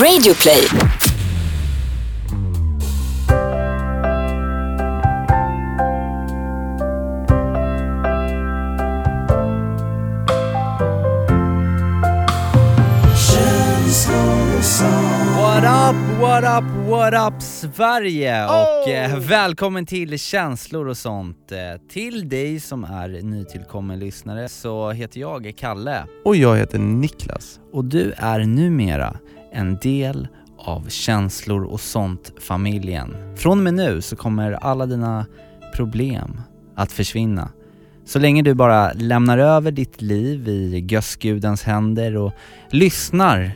Radioplay. What up, what up, what up Sverige! Och eh, välkommen till känslor och sånt. Eh, till dig som är nytillkommen lyssnare så heter jag Kalle Och jag heter Niklas. och du är numera en del av känslor och sånt-familjen. Från och med nu så kommer alla dina problem att försvinna. Så länge du bara lämnar över ditt liv i gössgudens händer och lyssnar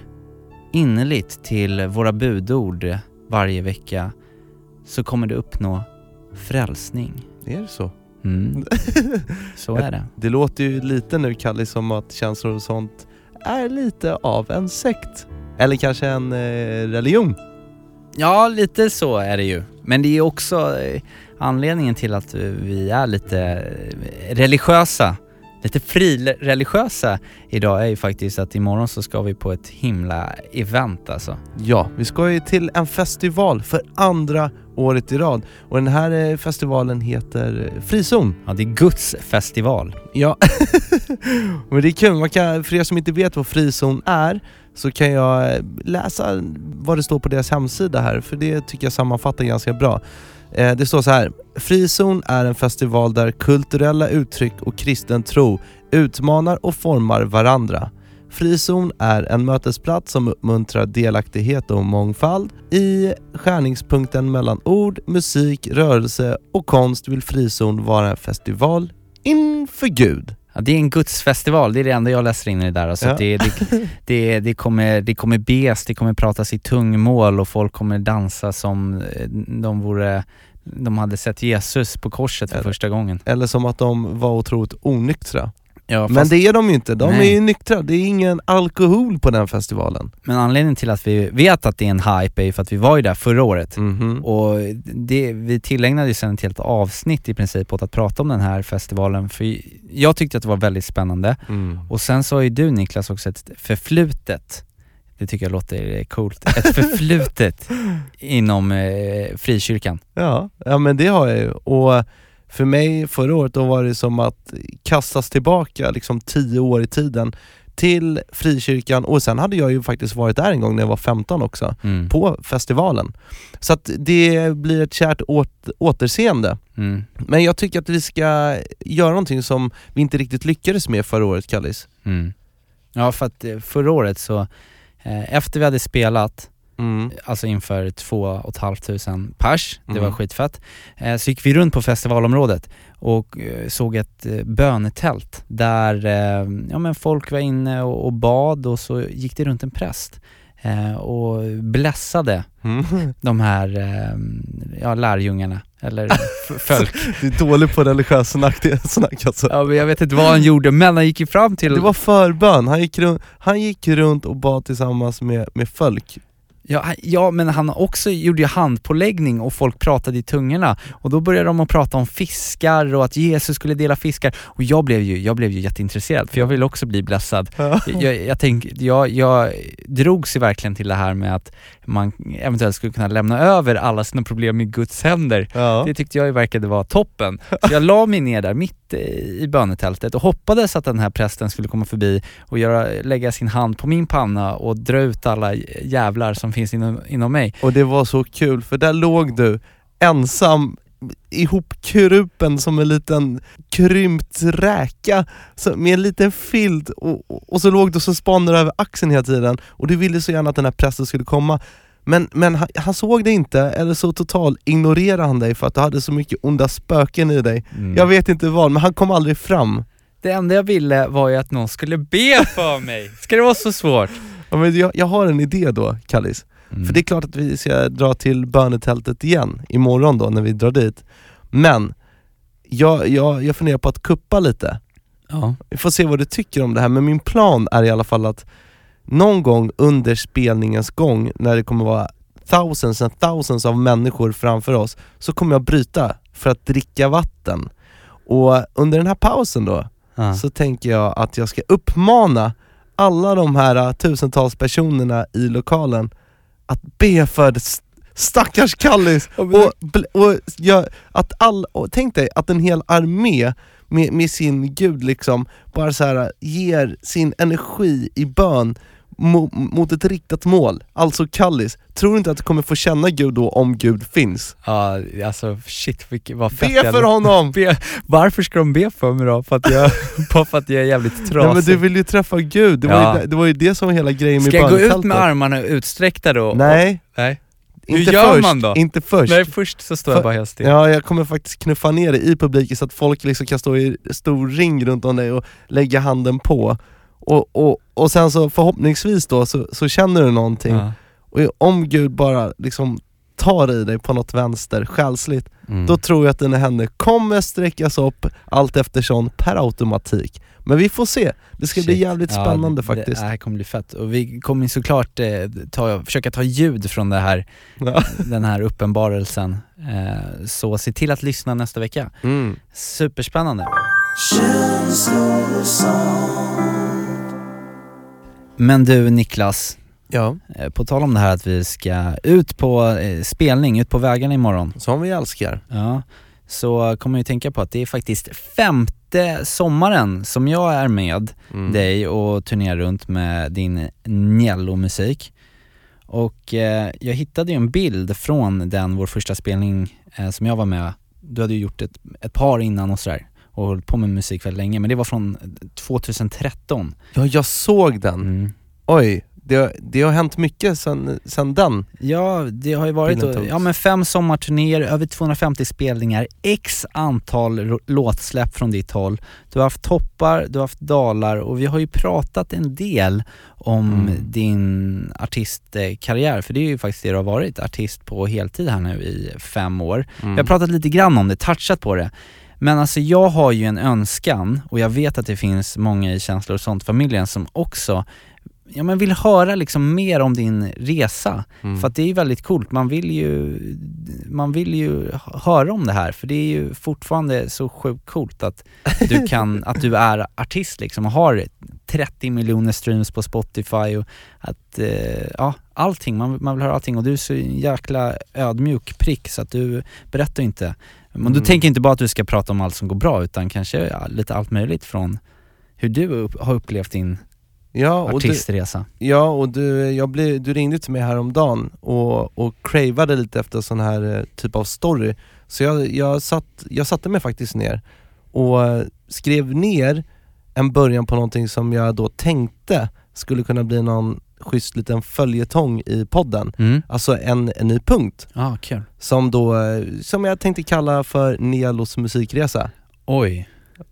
innerligt till våra budord varje vecka så kommer du uppnå frälsning. Är det så? Mm. Så är det. Det låter ju lite nu Kalle som att känslor och sånt är lite av en sekt. Eller kanske en eh, religion. Ja, lite så är det ju. Men det är också eh, anledningen till att vi är lite eh, religiösa, lite frireligiösa idag är ju faktiskt att imorgon så ska vi på ett himla event alltså. Ja, vi ska ju till en festival för andra året i rad. Och den här eh, festivalen heter Frizon. Ja, det är Guds festival. Ja, men det är kul. Man kan, för er som inte vet vad frizon är så kan jag eh, läsa vad det står på deras hemsida här, för det tycker jag sammanfattar ganska bra. Eh, det står så här. Frizon är en festival där kulturella uttryck och kristen tro utmanar och formar varandra. Frizon är en mötesplats som uppmuntrar delaktighet och mångfald. I skärningspunkten mellan ord, musik, rörelse och konst vill Frizon vara en festival inför Gud. Ja, det är en gudsfestival, det är det enda jag läser in i det där. Alltså Ja. det, det, det, det, kommer, det kommer bes, det kommer pratas i tungomål och folk kommer dansa som eh, de vore de hade sett Jesus på korset för Eller- första gången. Eller som att de var otroligt onyktra. Ja, Men det är de ju inte, de Nej. är ju nyktra. Det är ingen alkohol på den festivalen. men anledningen till att vi vet att det är en hype är ju för att vi var ju där förra året. Mhm. Och det, vi tillägnade ju sen ett helt avsnitt i princip åt att prata om den här festivalen, för jag tyckte att det var väldigt spännande. Mm. Och sen så har ju du Niklas också ett förflutet, det tycker jag låter coolt, ett förflutet inom eh, frikyrkan. Ja, ja men det har jag ju. Och för mig förra året då var det som att kastas tillbaka liksom tio år i tiden till frikyrkan och sen hade jag ju faktiskt varit där en gång när jag var 15 också, Mm. på festivalen. Så att det blir ett kärt åt, återseende. Mm. Men jag tycker att vi ska göra någonting som vi inte riktigt lyckades med förra året, Kallis. Mm. Ja för att eh, förra året så, eh, efter vi hade spelat, Mm. alltså inför två och ett halvt tusen pers, det var Mm. skitfett, eh, så gick vi runt på festivalområdet och eh, såg ett eh, bönetält där eh, ja, men folk var inne och, och bad och så gick det runt en präst och blessade Mm. de här ja, lärjungarna, eller folk. Du är dålig på religiös snack alltså. Ja, men jag vet inte vad han gjorde, men han gick ju fram till... Det var förbön, han gick, runt, han gick runt och bad tillsammans med, med folk. Ja, ja, men han också gjorde ju handpåläggning och folk pratade i tungorna och då började de att prata om fiskar och att Jesus skulle dela fiskar och jag blev ju, jag blev ju jätteintresserad för jag ville också bli blessad. Jag, jag, tänk, jag, jag drogs ju verkligen till det här med att man eventuellt skulle kunna lämna över alla sina problem i Guds händer. Ja. Det tyckte jag verkade vara toppen. Så jag la mig ner där mitt eh, i bönetältet och hoppades att den här prästen skulle komma förbi och göra, lägga sin hand på min panna och dra ut alla jävlar som finns inom, inom mig. Och det var så kul, för där låg du ensam ihopkrupen som en liten krympt räka med en liten filt och, och, och så låg du och så spanade du över axeln hela tiden och du ville så gärna att den här prästen skulle komma men, men han, han såg dig inte, eller så total ignorerade han dig för att du hade så mycket onda spöken i dig. Mm. Jag vet inte vad, men han kom aldrig fram. Det enda jag ville var ju att någon skulle be för mig. Ska det vara så svårt? Ja, men jag, jag har en idé då, Kallis. Mm. För det är klart att vi ska dra till bönetältet igen imorgon då när vi drar dit. Men jag, jag, jag funderar på att kuppa lite. Ja. Vi får se vad du tycker om det här, men min plan är i alla fall att någon gång under spelningens gång, när det kommer vara thousands and thousands av människor framför oss, så kommer jag bryta för att dricka vatten. Och under den här pausen då, Ja. så tänker jag att jag ska uppmana alla de här uh, tusentals personerna i lokalen att be för stackars Kallis. Och, och, gör att all, och tänk dig att en hel armé med, med sin gud liksom bara så här ger sin energi i bön mo, mot ett riktat mål, alltså Kallis. Tror du inte att du kommer få känna Gud då om Gud finns? Ja, alltså shit vad fett Be jag- för honom! Be, varför ska de be för mig då? För att jag, bara för att jag är jävligt trasig? Ja, men du vill ju träffa Gud, det, var Ja. ju, det- var ju det som var hela grejen med Ska jag gå ut med armarna utsträckta då? Nej, Nej. Hur inte gör först, man då? inte först. Nej, först så står jag För- bara helt still. Ja, jag kommer faktiskt knuffa ner dig i publiken så att folk liksom kan stå i stor ring runt om dig och lägga handen på. Och, och, och sen så förhoppningsvis då så, så känner du någonting. Ja. Och om Gud bara liksom tar i dig på något vänster själsligt, Mm. då tror jag att dina händer kommer sträckas upp allt eftersom per automatik. Men vi får se, det ska bli Shit. jävligt Ja, spännande det- faktiskt. Det här kommer bli fett. Och vi kommer såklart eh, ta, försöka ta ljud från det här, Ja. den här uppenbarelsen. Eh, så se till att lyssna nästa vecka. Mm. Superspännande. Men du Niklas, Ja, eh, på tal om det här att vi ska ut på eh, spelning, ut på vägarna imorgon. som vi älskar. Ja, så kommer jag ju tänka på att det är faktiskt femte sommaren som jag är med Mm. dig och turnerar runt med din Niello-musik. Och eh, jag hittade ju en bild från den, vår första spelning eh, som jag var med. Du hade ju gjort ett, ett par innan och sådär och hållit på med musik väldigt länge, men det var från 2013. Ja, jag såg den. Mm. Oj, det, det har hänt mycket sen, sen den. Ja, det har ju varit togs. ja, men fem sommarturnéer, över 250 spelningar, x antal låtsläpp från ditt håll. Du har haft toppar, du har haft dalar och vi har ju pratat en del om Mm. din artistkarriär, för det är ju faktiskt det du har varit, artist på heltid här nu i fem år. Mm. Vi har pratat lite grann om det, touchat på det. Men alltså jag har ju en önskan, och jag vet att det finns många i känslor och sånt-familjen som också ja, men vill höra liksom mer om din resa. Mm. För att det är ju väldigt coolt, man vill ju, man vill ju höra om det här för det är ju fortfarande så sjukt coolt att du kan, att du är artist liksom och har 30 miljoner streams på Spotify och att, eh, ja allting, man, man vill höra allting och du är så jäkla ödmjuk prick så att du berättar inte. Men du Mm. tänker inte bara att du ska prata om allt som går bra utan kanske ja, lite allt möjligt från hur du upp, har upplevt din ja, och du, artistresa. ja, och du, jag blev, du ringde till mig häromdagen och, och cravade lite efter sån här eh, typ av story. Så jag, jag, satt, jag satte mig faktiskt ner och eh, skrev ner en början på någonting som jag då tänkte skulle kunna bli någon schysst liten följetong i podden. Mm. Alltså en, en ny punkt Ja, kul. som då, eh, som jag tänkte kalla för Nielos musikresa. Oj.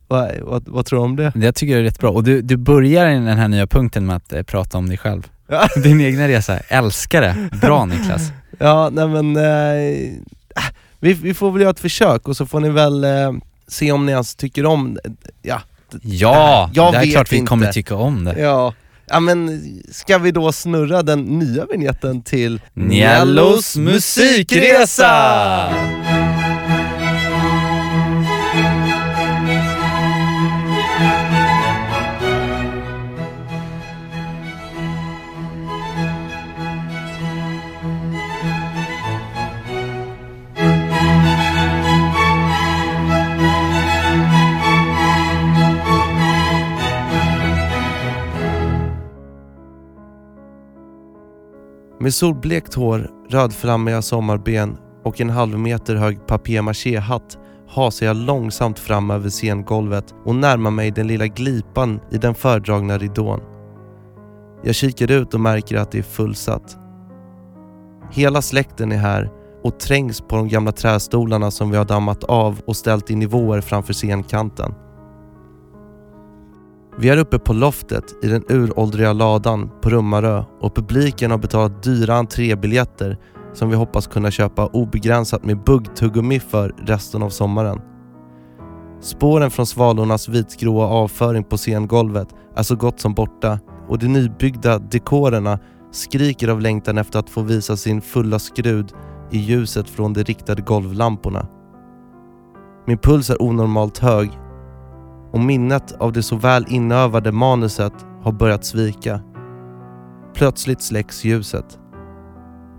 Vad, vad, vad tror du om det? Det tycker jag är rätt bra. Och du, du börjar den här nya punkten med att eh, prata om dig själv. Ja. Din egna resa. Älskar det. Bra Niklas. Ja, nej men eh, äh, vi, vi får väl göra ett försök och så får ni väl eh, se om ni ens tycker om ja, Ja, Jag det är klart vi inte. kommer tycka om det. ja. Ja men ska vi då snurra den nya vignetten till Niellos musikresa! Med solblekt hår, rödflammiga sommarben och en halv meter hög papier-maché-hatt hasar jag långsamt fram över scengolvet och närmar mig den lilla glipan i den fördragna ridån. Jag kikar ut och märker att det är fullsatt. Hela släkten är här och trängs på de gamla trästolarna som vi har dammat av och ställt i nivåer framför scenkanten. Vi är uppe på loftet i den uråldriga ladan på Rummarö och publiken har betalat dyra entrébiljetter som vi hoppas kunna köpa obegränsat med buggtuggummi för resten av sommaren. Spåren från svalornas vitgråa avföring på scengolvet är så gott som borta och de nybyggda dekorerna skriker av längtan efter att få visa sin fulla skrud i ljuset från de riktade golvlamporna. Min puls är onormalt hög och minnet av det så väl inövade manuset har börjat svika. Plötsligt släcks ljuset.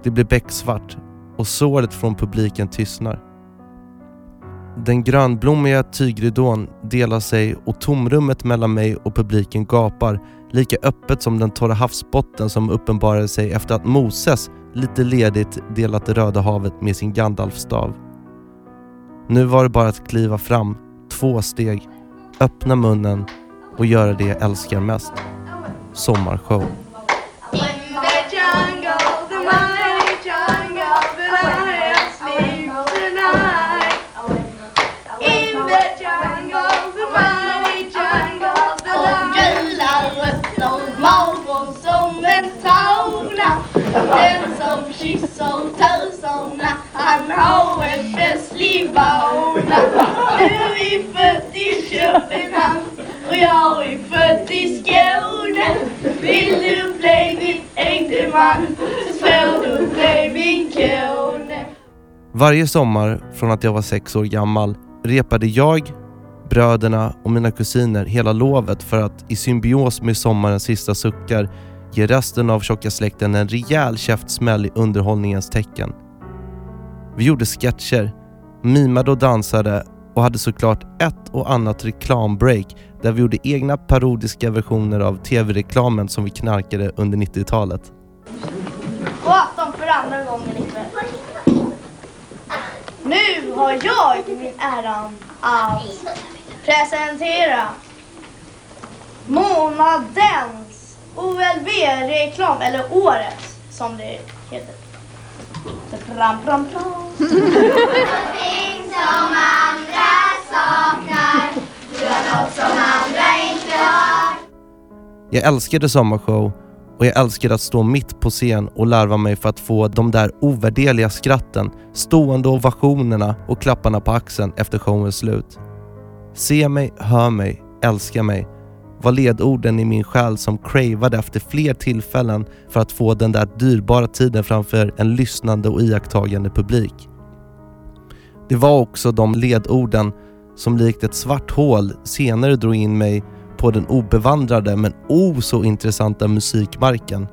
Det blir becksvart och såret från publiken tystnar. Den grönblommiga tygridån delar sig och tomrummet mellan mig och publiken gapar lika öppet som den torra havsbotten som uppenbarade sig efter att Moses lite ledigt delat det Röda havet med sin Gandalfstav. Nu var det bara att kliva fram, två steg, öppna munnen och göra det jag älskar mest. Sommarshow. Den som kysser töserna, han har en festlig vana Du är född i Köpenhamn och jag är född i Skåne. Vill du bli min ängdeman så får du bli min kone. Varje sommar från att jag var sex år gammal repade jag, bröderna och mina kusiner hela lovet för att i symbios med sommarens sista suckar ger resten av tjocka släkten en rejäl käftsmäll i underhållningens tecken. Vi gjorde sketcher, mimade och dansade och hade såklart ett och annat reklambreak där vi gjorde egna parodiska versioner av tv-reklamen som vi knarkade under 90-talet. God afton för andra gången ikväll. Nu har jag min äran att presentera månadens OLV-reklam, eller årets som det heter. Pram, pram, pram. Någonting som andra saknar, gör något som andra inte har. Jag älskade sommarshow och jag älskade att stå mitt på scen och larva mig för att få de där ovärderliga skratten, stående ovationerna och klapparna på axeln efter showens slut. Se mig, hör mig, älska mig var ledorden i min själ som cravade efter fler tillfällen för att få den där dyrbara tiden framför en lyssnande och iakttagande publik. Det var också de ledorden som likt ett svart hål senare drog in mig på den obevandrade men o så intressanta musikmarken.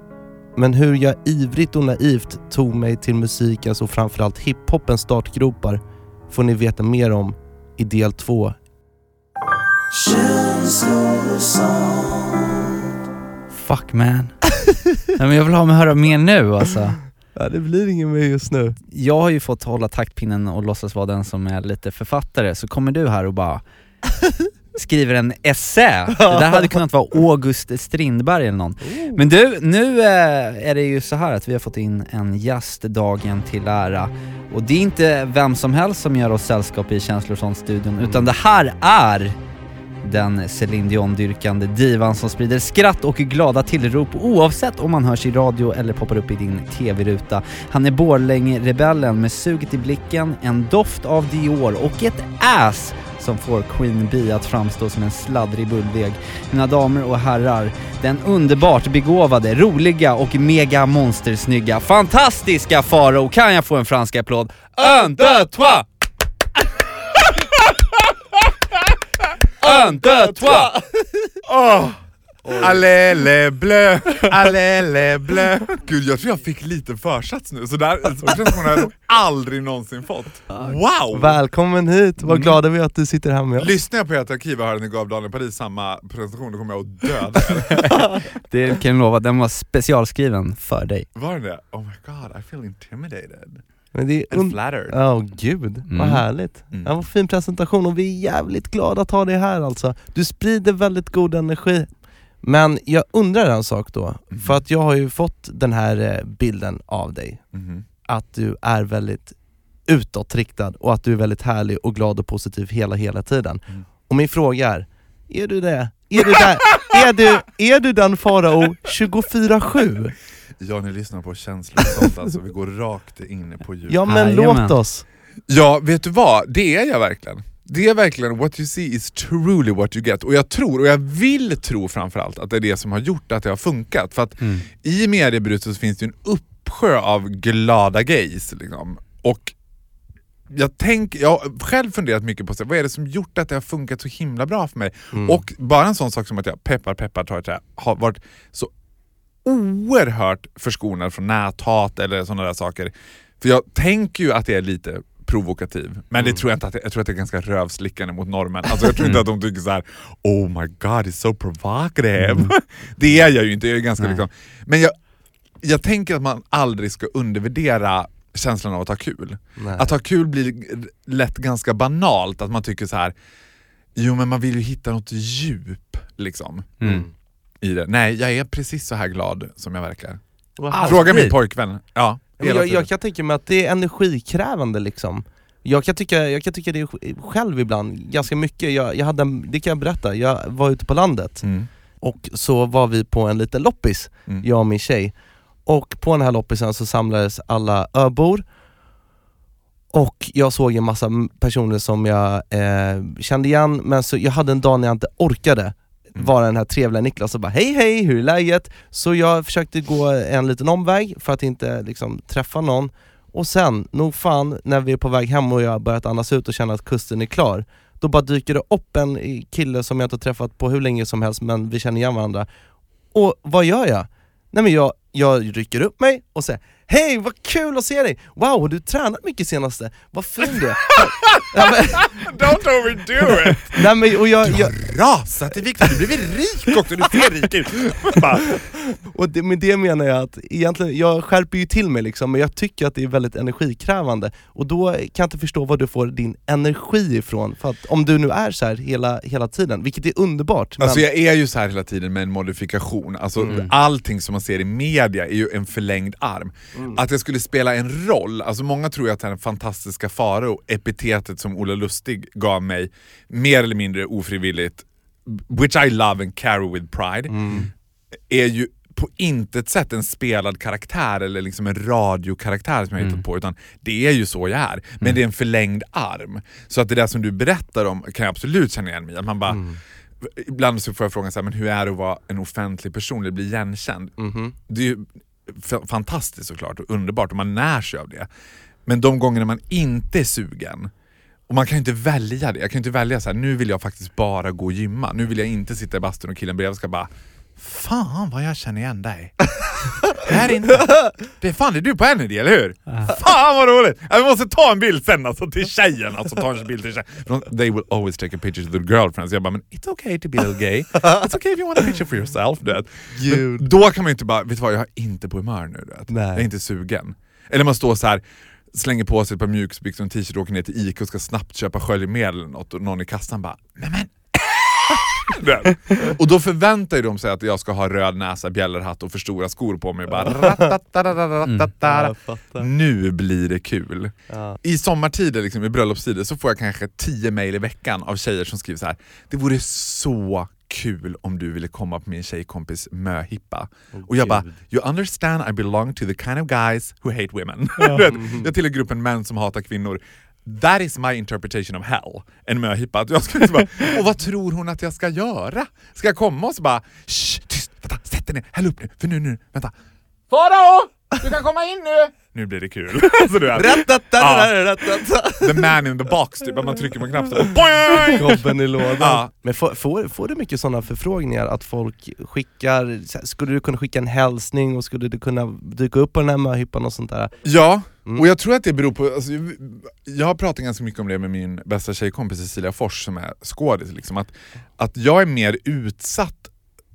Men hur jag ivrigt och naivt tog mig till musikens och framförallt hiphopens startgropar får ni veta mer om i del två. Fuck man. Nej, men jag vill ha mig höra mer nu alltså. Ja, det blir ingen mer just nu. Jag har ju fått hålla taktpinnen och låtsas vara den som är lite författare, så kommer du här och bara skriver en essä. Det där hade kunnat vara August Strindberg eller någon. Men du, nu eh, är det ju så här att vi har fått in en gäst dagen till ära. Och det är inte vem som helst som gör oss sällskap i Känslor-studion, utan det här är den Céline Dion-dyrkande divan som sprider skratt och glada tillrop oavsett om man hörs i radio eller poppar upp i din TV-ruta. Han är Borlänge-rebellen med suget i blicken, en doft av Dior och ett ass som får Queen Bee att framstå som en sladdrig bulldeg. Mina damer och herrar, den underbart begåvade, roliga och mega monstersnygga, fantastiska Farao, kan jag få en fransk applåd? Un, deux, trois! Un, deux, trois! Åh! Allele blö, allele blö. Gud jag tror jag fick lite försats nu, så där har jag aldrig någonsin fått. Wow! Välkommen hit, vad glada vi är att du sitter här med oss. Lyssnar jag på ert arkiv och hör den i Gavdalen i Paris samma presentation, då kommer jag att döda er. Det kan jag lova, den var specialskriven för dig. Var det det? Oh my god, I feel intimidated. Men det är flattered. Ja, gud, Mm. vad härligt. Mm. Ja, vad fin presentation och vi är jävligt glada att ha dig här alltså. Du sprider väldigt god energi. Men jag undrar en sak då, Mhm. för att jag har ju fått den här eh, bilden av dig, Mhm. att du är väldigt utåtriktad och att du är väldigt härlig och glad och positiv hela, hela tiden. Mm. Och min fråga är, är du det? Är du, där? är du, är du den farao 24-7? Ja, ni lyssnar på känslor och sånt alltså, vi går rakt in på djup. Ja men låt oss. Ja, vet du vad? Det är jag verkligen. Det är verkligen what you see is truly what you get. Och jag tror, och jag vill tro framförallt, att det är det som har gjort att det har funkat. För att Mm. i mediebruset så finns det ju en uppsjö av glada gays. Liksom. Och jag, tänk, jag har själv funderat mycket på så, vad är det som gjort att det har funkat så himla bra för mig. Mm. Och bara en sån sak som att jag peppar peppar tar ett trä, har varit så oerhört förskonad från näthat eller sådana där saker. För jag tänker ju att jag är lite provokativ, men det tror jag inte att jag, tror att det är ganska rövslickande mot normen. Alltså jag tror inte att de tycker så här: oh my god, it's so provocative. det är jag ju inte, jag är ganska Nej. liksom, men jag, jag tänker att man aldrig ska undervärdera känslan av att ha kul. Nej. Att ha kul blir lätt ganska banalt, att man tycker så här. jo men man vill ju hitta något djup liksom Mm. I det. Nej, jag är precis så här glad som jag verkar. Härligt. Fråga min pojkvän. Ja, jag, jag kan tänka mig att det är energikrävande liksom. Jag kan tycka, jag kan tycka det själv ibland, ganska mycket. Jag, jag hade, en- det kan jag berätta, jag var ute på landet Mm. och så var vi på en liten loppis, Mm. jag och min tjej. Och på den här loppisen så samlades alla öbor och jag såg en massa personer som jag eh, kände igen, men så jag hade en dag när jag inte orkade Mm. Mm. vara den här trevliga Niklas och bara hej hej, hur är läget? Så jag försökte gå en liten omväg för att inte liksom, träffa någon och sen, nog fan, när vi är på väg hem och jag har börjat andas ut och känner att kusten är klar Då bara dyker det upp en kille som jag inte har träffat på hur länge som helst men vi känner igen varandra Och vad gör jag? Nej men jag, jag rycker upp mig och säger Hej vad kul att se dig! Wow, har du tränat mycket senaste? Vad fin du är! men, Don't overdo it! nej, men, och jag, jag, Rasat i vikt, du blivit rik också, du ser rik ut! Och det, med det menar jag att egentligen, jag skärper ju till mig liksom, men jag tycker att det är väldigt energikrävande Och då kan jag inte förstå var du får din energi ifrån, för att om du nu är så här hela, hela tiden, vilket är underbart men, Alltså jag är ju så här hela tiden med en modifikation, alltså allting som man ser i media är ju en förlängd arm. Att det skulle spela en roll, alltså många tror ju att den fantastiska Farao, epitetet som Ola Lustig gav mig, mer eller mindre ofrivilligt, which I love and carry with pride, är ju på intet sätt en spelad karaktär eller liksom en radiokaraktär som jag har hittat på, utan det är ju så jag är. Men det är en förlängd arm. Så att det där som du berättar om kan jag absolut känna igen mig i. Man bara, Ibland så får jag frågan så här, men hur är det att vara en offentlig person eller bli igenkänd? Mhm. Det är ju fantastiskt såklart och underbart och man när sig av det. Men de gångerna man inte är sugen, och man kan ju inte välja det. Jag kan ju inte välja så här, nu vill jag faktiskt bara gå och gymma. Nu vill jag inte sitta i bastun och killen bredvid ska bara Fan vad jag känner igen dig. Här inne. Det är fan det är du på Energy, eller hur? Fan vad roligt! Vi måste ta en bild sen alltså till tjejen. Alltså ta en bild till tjejen. They will always take a picture to their girlfriends. Jag bara, men it's okay to be a little gay. It's okay if you want a picture for yourself. Du. Men då kan man ju inte bara, vet du vad jag är inte på humör nu. Du. Jag är inte sugen. Eller man står så här slänger på sig ett par mjukisbyxor och en t-shirt och åker ner till Ica och ska snabbt köpa sköljmedel eller något och någon i kassan bara Nej men den. Och då förväntar de sig att jag ska ha röd näsa, bjällerhatt och för stora skor på mig. Bara, mm. Nu blir det kul. Ja. I sommartider, liksom, i bröllopstider, så får jag kanske tio mail i veckan av tjejer som skriver så här. Det vore så kul om du ville komma på min tjejkompis möhippa. Oh, och jag bara, you understand I belong to the kind of guys who hate women. Ja. jag tillhör gruppen män som hatar kvinnor. That is my interpretation of hell. En möhippa. Jag ska skulle bara, och vad tror hon att jag ska göra? Ska jag komma och så bara, shh, tyst, vänta, sätt dig ner, häll upp nu, för nu, nu, vänta. Farao! Du kan komma in nu! Nu blir det kul. Alltså, du vet. ja. The man in the box, typ. Man trycker på knappen och! Gobben i lådan. Ja. Men får, får, får du mycket sådana förfrågningar? Att folk skickar, skulle du kunna skicka en hälsning och skulle du kunna dyka upp på den här möhippan och sånt där? Ja, Mm. och jag tror att det beror på, alltså, jag har pratat ganska mycket om det med min bästa tjejkompis Cecilia Fors som är skådis, liksom, att, att jag är mer utsatt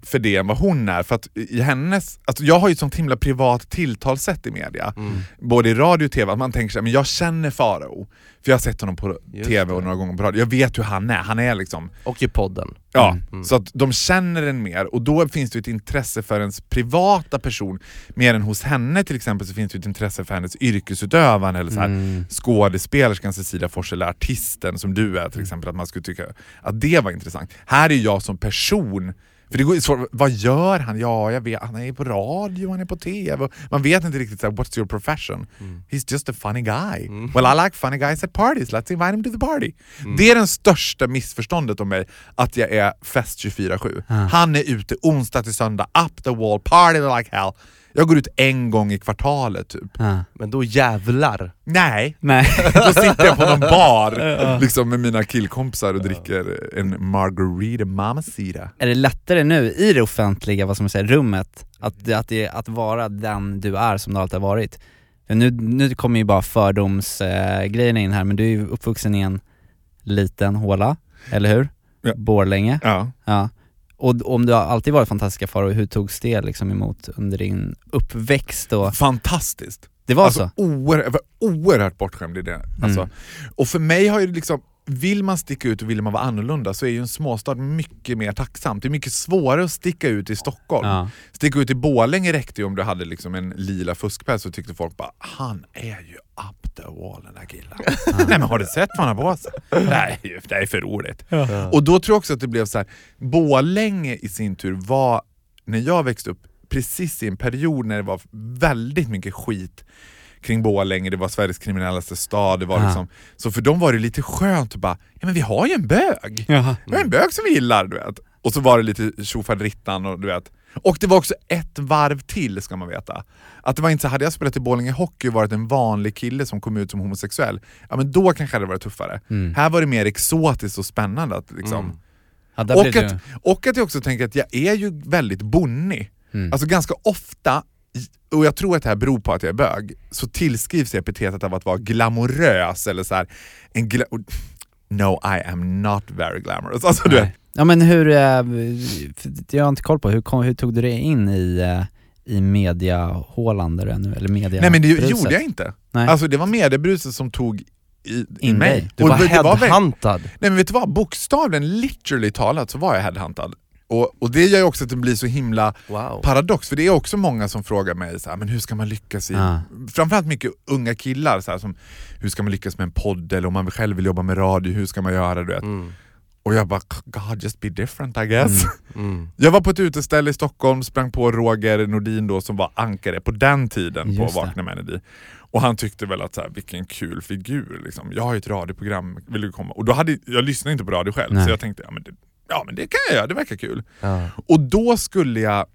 för det än vad hon är. För att i hennes, alltså jag har ju ett sånt himla privat tilltalssätt i media, Mm. både i radio och tv, att man tänker såhär, men jag känner Farao, för jag har sett honom på Just tv och det. några gånger på radio, jag vet hur han är, han är liksom Och i podden. Ja, Mm. så att de känner en mer och då finns det ett intresse för ens privata person mer än hos henne till exempel så finns det ett intresse för hennes yrkesutövande eller så här, Mm. skådespelerskan Cecilia Fors eller artisten som du är till exempel, att man skulle tycka att det var intressant. Här är jag som person för det går ju svårt, vad gör han? Ja, jag vet, han är på radio, han är på TV. Man vet inte riktigt så här, what's your profession? He's just a funny guy. Well I like funny guys at parties, let's invite him to the party. Det är den största missförståndet om mig, att jag är fest 24-7. Han är ute onsdag till söndag, up the wall, party like hell. Jag går ut en gång i kvartalet typ. Ja. Men då jävlar. Nej, Nej. då sitter jag på någon bar liksom med mina killkompisar och dricker en margarita mamacita. Är det lättare nu i det offentliga, vad ska man säga, rummet, att, att, det, att vara den du är som du alltid har varit? Nu, nu kommer ju bara fördomsgrejerna in här, men du är ju uppvuxen i en liten håla, eller hur? Ja. Borlänge. Ja. Ja. Och om du har alltid varit fantastiska faror, hur togs det liksom emot under din uppväxt och Fantastiskt. Det var alltså, så? Oerhört, jag var oerhört bortskämd i det. Alltså. Mm. Och för mig har ju liksom, vill man sticka ut och vill man vara annorlunda så är ju en småstad mycket mer tacksamt. Det är mycket svårare att sticka ut i Stockholm. Ja. Sticka ut i Borlänge räckte ju om du hade liksom en lila fuskpäls så tyckte folk bara han är ju up the wall den där killen. Nej men har du sett vad han har på sig? Det här är, ju- det här är för roligt. Och då tror jag också att det blev så här. Borlänge i sin tur var, när jag växte upp, precis i en period när det var väldigt mycket skit kring Borlänge, det var Sveriges kriminellaste stad, det var liksom, så för dem var det lite skönt att bara, ja men vi har ju en bög. Jaha. Vi har en bög som vi gillar, du vet. Och så var det lite tjofaderittan och du vet. Och det var också ett varv till ska man veta. Att det var inte så, hade jag spelat i Borlänge Hockey och varit en vanlig kille som kom ut som homosexuell, ja men då kanske det hade varit tuffare. Mm. Här var det mer exotiskt och spännande. Att, liksom. Mm. Ja, och, att, och att jag också tänker att jag är ju väldigt bonnig. Mm. Alltså ganska ofta, och jag tror att det här beror på att jag är bög, så tillskrivs jag epitetet av att vara glamorös eller så här, en gla No I am not very glamorous. Alltså, du. Ja men hur, eh, jag har inte koll på, hur, kom, hur tog du dig in i, eh, i mediahålan där du är nu, eller media Nej men det bruset? gjorde jag inte. Nej. Alltså det var mediebruset som tog i, i In mig. Du Och var det headhuntad. Nej men vet du vad, bokstavligen, literally talat så var jag headhuntad. Och, och det gör ju också att det blir så himla Wow. paradox, för det är också många som frågar mig så här, men hur ska man lyckas i... Ja. Framförallt mycket unga killar, så här, som hur ska man lyckas med en podd, eller om man själv vill jobba med radio, hur ska man göra? Du vet? Mm. Och jag bara, God just be different I guess. Mm. Jag var på ett uteställe i Stockholm, sprang på Roger Nordin då som var ankare på den tiden Just på. Vakna med Energy. Och han tyckte väl att så här, vilken kul figur, liksom. jag har ju ett radioprogram, vill du komma? Och då hade, jag lyssnade inte på radio själv, Nej. så jag tänkte ja men, det, ja men det kan jag göra, det verkar kul. Ja. Och då skulle jag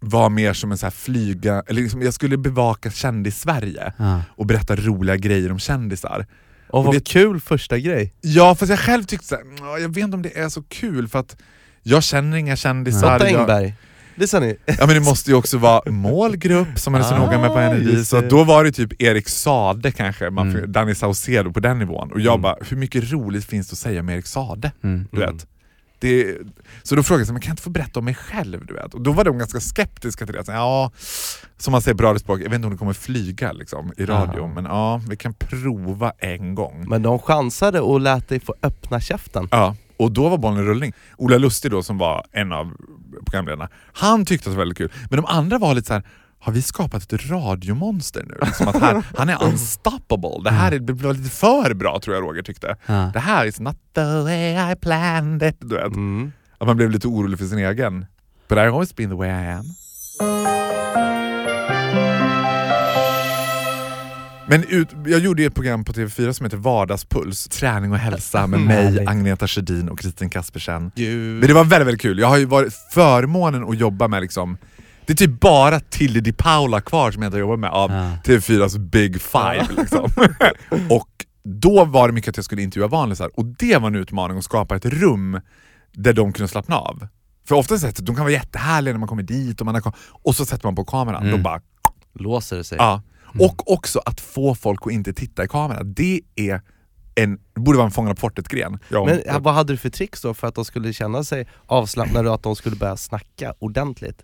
vara mer som en så här flyga, eller liksom, jag skulle bevaka kändis-Sverige Ja. och berätta roliga grejer om kändisar. Och vad det- kul första grej. Ja fast jag själv tyckte såhär, "Nå, jag vet inte om det är så kul för att jag känner inga kändisar. Lotta jag, Engberg. Det sa ni. Ja men det måste ju också vara målgrupp som man är så Ah, noga med på Energy, just så det. då var det typ Erik Sade kanske, man, Mm. Danny Saucedo på den nivån. Och jag Mm. bara, hur mycket roligt finns det att säga om Erik Sade? Du Mm. vet. Det, så då frågade jag, men kan jag inte få berätta om mig själv? Du vet? Och då var de ganska skeptiska till det. Så, ja, som man säger på radiospråk, jag vet inte om det kommer flyga liksom, i radio, Aha. men ja, vi kan prova en gång. Men de chansade och lät dig få öppna käften. Ja, och då var bollen i rullning. Ola Lustig då som var en av programledarna, han tyckte att det var väldigt kul. Men de andra var lite så här. Har vi skapat ett radiomonster nu? Liksom att här, han är unstoppable. Det här är, det var lite för bra tror jag Roger tyckte. Ja. Det här är not the way I planned it. Du vet. Mm. Att man blev lite orolig för sin egen. But I've always been the way I am. Men ut, jag gjorde ju ett program på TV4 som heter Vardagspuls, träning och hälsa med mig. Agneta Sjödin och Kristin Kaspersen. Men det var väldigt, väldigt kul. Jag har ju varit förmånen att jobba med liksom det är typ bara Tilde Di Paula kvar som jag inte jobbar med av Ja. TV4s Big Five. Liksom. och då var det mycket att jag skulle intervjua vanlisar och det var en utmaning att skapa ett rum där de kunde slappna av. För ofta sett, de kan vara jättehärliga när man kommer dit och, man har, kom- och så sätter man på kameran. Mm. Då bara, Låser det sig. ja. Och också att få folk att inte titta i kameran. Det är en, borde vara en Fångarna på fortet-gren. Ja, Men vad hade du för tricks då för att de skulle känna sig avslappnade och att de skulle börja snacka ordentligt?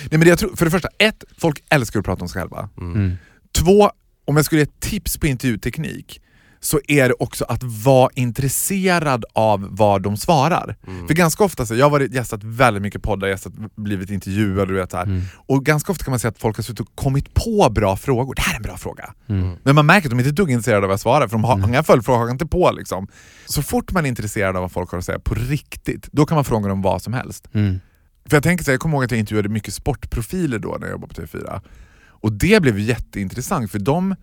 Nej, men det jag tror, för det första, ett, folk älskar att prata om sig själva. Mm. Två, om jag skulle ge ett tips på intervjuteknik så är det också att vara intresserad av vad de svarar. Mm. För ganska ofta, så, jag har varit gästat väldigt mycket poddar, gästat, blivit intervjuad du vet, så här. Mm. och ganska ofta kan man säga att folk har suttit och kommit på bra frågor. Det här är en bra fråga. Mm. Men man märker att de inte är ett dugg intresserade av vad jag svarar, för de har inga följdfrågor, inte på liksom. Så fort man är intresserad av vad folk har att säga på riktigt, då kan man fråga dem vad som helst. För jag tänker så här, jag kommer ihåg att jag intervjuade mycket sportprofiler då när jag jobbade på TV4. Och det blev ju jätteintressant för de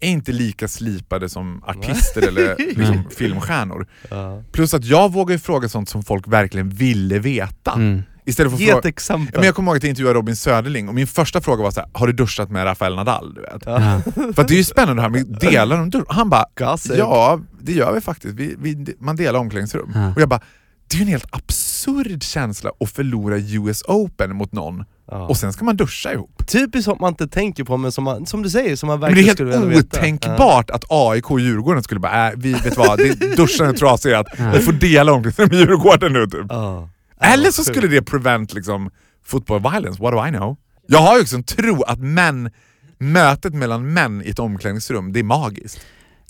är inte lika slipade som artister eller liksom, filmstjärnor. Ja. Plus att jag vågar ju fråga sånt som folk verkligen ville veta. Mm. Istället för Ge ett fråga, exempel. Ja, men jag kommer ihåg att jag intervjuade Robin Söderling och min första fråga var så här, har du duschat med Rafael Nadal? Du vet? Ja. För att det är ju spännande det här med delar de dusch. Han bara, ja det gör vi faktiskt, vi, vi, man delar omklädningsrum. Ja. Och jag bara, det är ju en helt absurd känsla att förlora US Open mot någon Ja. och sen ska man duscha ihop. Typiskt som man inte tänker på men som, man, som du säger, som man det verkligen är skulle helt vilja veta. otänkbart att AIK och Djurgården skulle bara, äh, vi vet vad, det, duschen är trasig, att vi får dela omklädningsrum med Djurgården nu typ. Ja. Eller Ja, så skulle det prevent liksom, football violence, what do I know? Jag har ju också en tro att män, mötet mellan män i ett omklädningsrum, det är magiskt.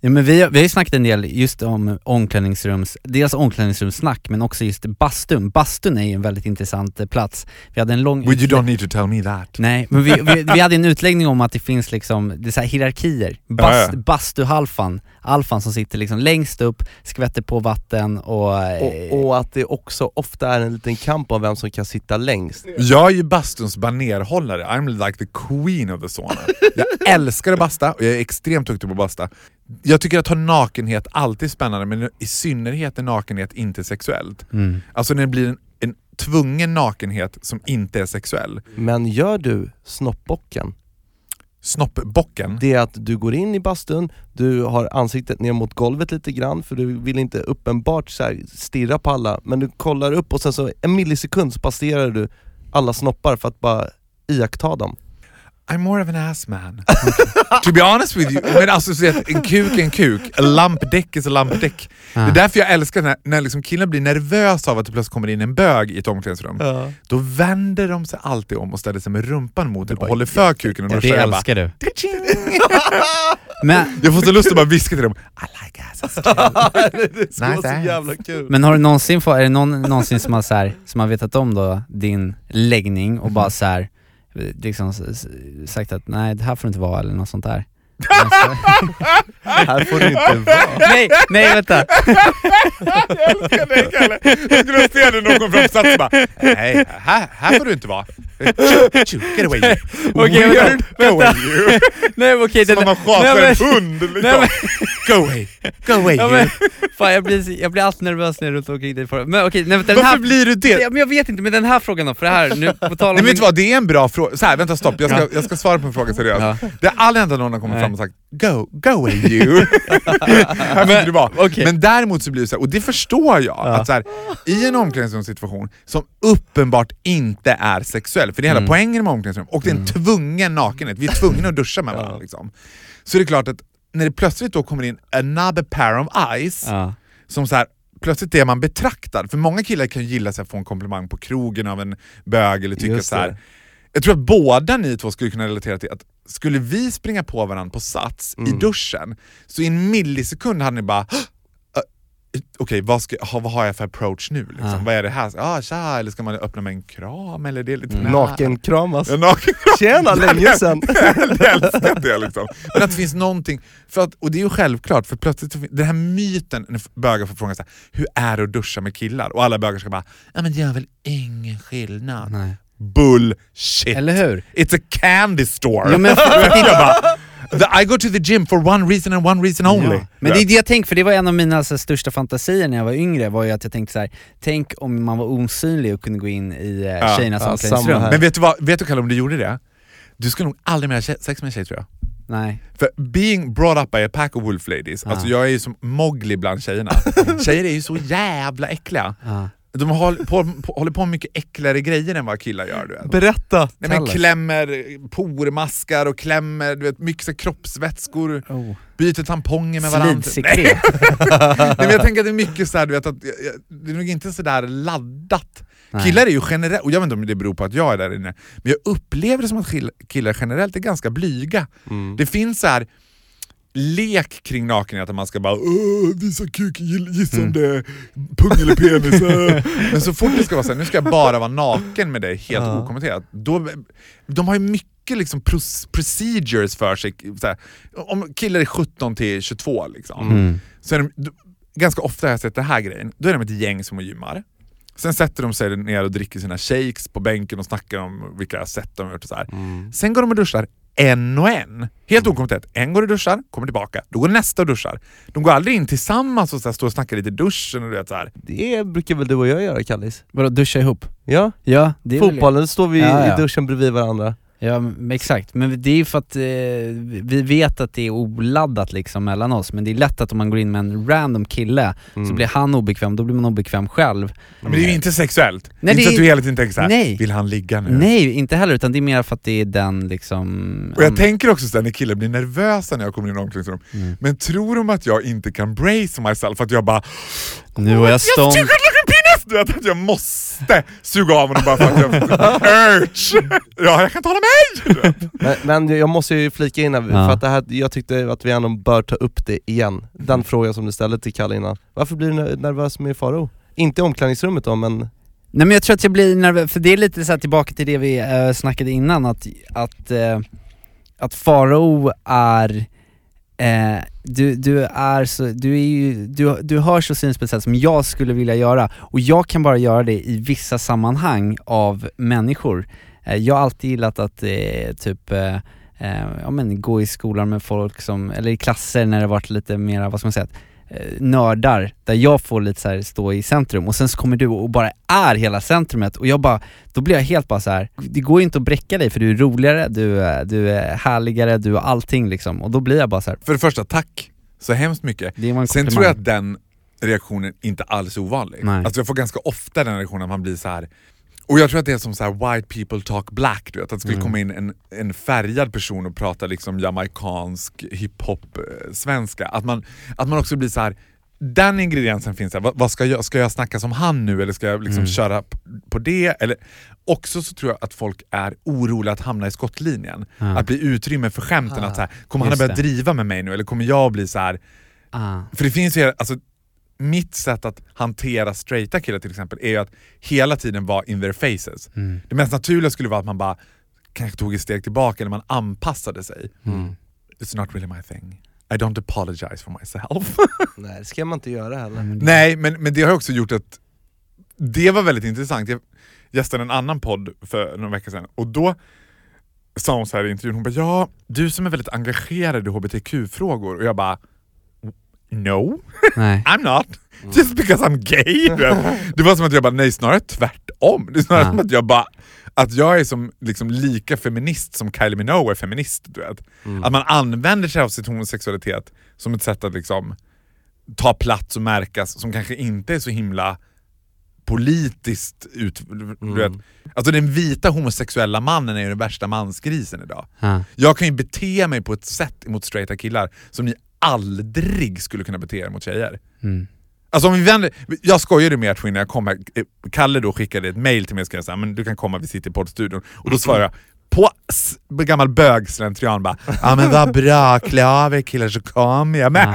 Ja, men vi, vi har ju snackat en del just om omklädningsrums, dels omklädningsrumssnack men också just bastun. Bastun är ju en väldigt intressant eh, plats. Vi hade en lång But you don't need to tell me that. Nej, men vi, vi, vi hade en utläggning om att det finns liksom, det är så hierarkier. Bast. Bastuhalfan, alfan som sitter liksom längst upp, skvätter på vatten och... eh, Och, och att det också ofta är en liten kamp om vem som kan sitta längst. Jag är ju bastuns banerhållare, I'm like the queen of the sauna. Jag älskar att basta och jag är extremt duktig på att basta. Jag tycker att ha nakenhet alltid är spännande men i synnerhet är nakenhet inte sexuellt. Mm. Alltså när det blir en, en tvungen nakenhet som inte är sexuell. Men gör du snoppbocken, Snoppbocken. det är att du går in i bastun, du har ansiktet ner mot golvet lite grann för du vill inte uppenbart så här stirra på alla, men du kollar upp och sen så en millisekund så passerar du alla snoppar för att bara iaktta dem. I'm more of an ass man. to be honest with you, men alltså så att en kuk är en kuk, a lump dick is a lump dick. Det är därför jag älskar när, när liksom killar blir nervösa av att det plötsligt kommer in en bög i ett omklädningsrum. Då vänder de sig alltid om och ställer sig med rumpan mot den och håller för kuken och det Jag bara, älskar du. "Ka-ching!" Men, Jag får så lust att bara viska till dem, I like asses too. det skulle Nice vara så ass. jävla kul. men har du någonsin, är det någon någonsin som har, så här, som har vetat om då din läggning och bara så här, liksom sagt att nej det här får du inte vara eller något sånt där? Alltså, här får du inte vara. nej, nej vänta! Jag älskar dig Kalle! Jag skulle se när någon kom fram och satt bara, nej här, här får du inte vara. Choo, choo, Get away you. Okej, Weird, vänta, you. Nej okej, Som den- man men- en hund liksom. Nej, men- Go away, go away Ja, men, fan, jag, blir, jag blir alltid nervös när jag är runt omkring dig. Men okej, nej, den Varför här, blir du det? Men jag vet inte, men den här frågan då, för det här, nu på tal om Nej men vet min- du vad, det är en bra fråga. Så här, vänta stopp, jag ska, jag ska svara på en fråga seriöst. Ja. Det har aldrig hänt att någon har kommit Nej. fram och sagt Go, go away you. fick du okej. Men däremot så blir det så här, och det förstår jag, att så här, i en omklädningsrumssituation som uppenbart inte är sexuell, för det är hela Mm. poängen med omklädningsrum, och det är en tvungen nakenhet, vi är tvungna att duscha med varandra. Liksom. Så det är klart att när det plötsligt då kommer in another pair of eyes, Ja. som så här, plötsligt är man betraktad. För många killar kan gilla att få en komplimang på krogen av en bög eller tycka så här. Jag tror att båda ni två skulle kunna relatera till att skulle vi springa på varandra på Sats i duschen, så i en millisekund hade ni bara "Hå! Äh, Okej, vad, ska, ha, vad har jag för approach nu? Liksom? Ja. Vad är det här? Ah, tja, eller ska man öppna med en kram? Eller det är lite nära? Nakenkramas. Ja, naken Tjena, länge sedan! jag älskar det liksom. Men att det finns någonting, för att, och det är ju självklart, för plötsligt, den här myten när bögar får frågan så här, hur är det att duscha med killar? Och alla bögar ska bara, ja men det gör väl ingen skillnad. Nej. Bullshit! Eller hur? It's a candy store! Ja, men- jag bara, "The- I go to the gym for one reason and one reason only. Ja. Men det är det jag tänker, för det var en av mina alltså, största fantasier när jag var yngre, var ju att jag tänkte så här: tänk om man var osynlig och kunde gå in i eh, Ja. tjejernas Ja, omklädningsrum. Men vet du vad, vet du Kalle om du gjorde det? Du skulle nog aldrig mer ha sex med en tjej tror jag. Nej. För being brought up by a pack of wolf ladies, Ah. alltså jag är ju som Mowgli bland tjejerna. Tjejer är ju så jävla äckliga. Ja. De håller på, på, håller på med mycket äckligare grejer än vad killar gör. Du vet. Berätta! Nej, men klämmer pormaskar och klämmer du vet, mycket så kroppsvätskor, Oh. byter tamponger med varandra. Nej, Slidsekret. nej, men jag tänker att det är mycket så här, du vet, att det är nog inte sådär laddat. Nej. Killar är ju generellt, och jag vet inte om det beror på att jag är där inne, men jag upplever det som att kill- killar generellt är ganska blyga. Mm. Det finns så här lek kring nakenhet, att man ska bara "Åh, visa kuk, gissa om det är pung eller penis. äh." Men så fort det ska vara så här, nu ska jag bara vara naken med dig helt Ja. okommenterat. Då, de har ju mycket liksom procedures för sig. Så här, om killar är 17 till 22 liksom, Mm. så är de, ganska ofta har jag sett den här grejen, då är de ett gäng som gymmar. Sen sätter de sig ner och dricker sina shakes på bänken och snackar om vilka sätt de har gjort och så. Mm. Sen går de och duschar en och en. Helt okompetent. En går och duschar, kommer tillbaka. Då går nästa och duschar. De går aldrig in tillsammans och så står och snackar lite i duschen och du vet så här. Det brukar väl du och jag göra Kallis? Vadå, duscha ihop? Ja, Ja, det är väl- fotbollen står vi Ja, ja. i duschen bredvid varandra. Ja men exakt, men det är ju för att eh, vi vet att det är oladdat liksom mellan oss, men det är lätt att om man går in med en random kille så Mm. blir han obekväm, då blir man obekväm själv. Men det är ju inte sexuellt. Nej, inte det så att är- du hela tiden tänker såhär, Nej. vill han ligga nu? Nej, inte heller, utan det är mer för att det är den liksom... Och jag um, tänker också såhär när killar blir nervösa när jag kommer in i omklädningsrum, Mm. men tror de att jag inte kan brace myself? Att jag bara Nu har jag stånd... Du vet att jag måste suga av honom bara för att jag... Urge! Ja, jag kan inte hålla mig! Men, men jag måste ju flika in här, Ja. för att det här, jag tyckte att vi ändå bör ta upp det igen. Den frågan som du ställde till Kalle innan. Varför blir du ner- nervös med Faro? Inte i omklädningsrummet då, men... Nej men jag tror att jag blir nervös, för det är lite så här tillbaka till det vi uh, snackade innan, att, att, eh, att Farao är Eh, du, du är så, du är ju, du, du hörs och syns på ett sätt som jag skulle vilja göra, och jag kan bara göra det i vissa sammanhang av människor. Eh, jag har alltid gillat att eh, typ eh, eh, ja, men gå i skolan med folk som, eller i klasser när det varit lite mera, vad ska man säga, nördar, där jag får lite så stå i centrum och sen så kommer du och bara är hela centrumet och jag bara, då blir jag helt bara så här. det går ju inte att bräcka dig för du är roligare, du, är- du är härligare, du har allting liksom och då blir jag bara så här. För det första, tack så hemskt mycket. Sen tror jag att den reaktionen inte alls är ovanlig. Nej. Alltså jag får ganska ofta den reaktionen att man blir så här. Och jag tror att det är som så här white people talk black, du vet. Att det skulle Mm. komma in en, en färgad person och prata liksom jamaicansk hiphop-svenska. Att man, att man också blir så här. den ingrediensen finns där, vad, vad ska, jag, ska jag snacka som han nu eller ska jag liksom Mm. köra på det? Eller, också så tror jag att folk är oroliga att hamna i skottlinjen. Ja. Att bli utrymme för skämten, Ah, att så här, kommer han att börja det. driva med mig nu eller kommer jag bli så här ah. för det finns ju, alltså mitt sätt att hantera straighta killar till exempel är ju att hela tiden vara in their faces. Mm. Det mest naturliga skulle vara att man bara kanske tog ett steg tillbaka eller man anpassade sig. Mm. It's not really my thing. I don't apologize for myself. Nej det ska man inte göra heller. Det- Nej, men, men det har också gjort att det var väldigt intressant. Jag gästade en annan podd för några veckor sedan och då sa hon så här i intervjun, hon bara ja, du som är väldigt engagerad i hbtq-frågor och jag bara No, Nej. I'm not. Just because I'm gay. Det var som att jag bara, nej snarare tvärtom. Det är snarare Ja. som att jag bara, att jag är som liksom lika feminist som Kylie Minogue är feminist. Du vet. Mm. Att man använder sig av sin homosexualitet som ett sätt att liksom ta plats och märkas som kanske inte är så himla politiskt ut... Du Mm. vet. Alltså den vita homosexuella mannen är ju den värsta mansgrisen idag. Ah. Jag kan ju bete mig på ett sätt mot straighta killar som ni aldrig skulle kunna bete er mot tjejer. Mm. Alltså om vi vänder, jag skojade med ert när jag kom här, Eh, Kalle då skickade ett mail till mig och skrev såhär, men du kan komma, vi sitter i poddstudion. Och då svarade jag, på gammal bögslentrian bara, ja men vad bra, klä av er killar så kommer jag. Men,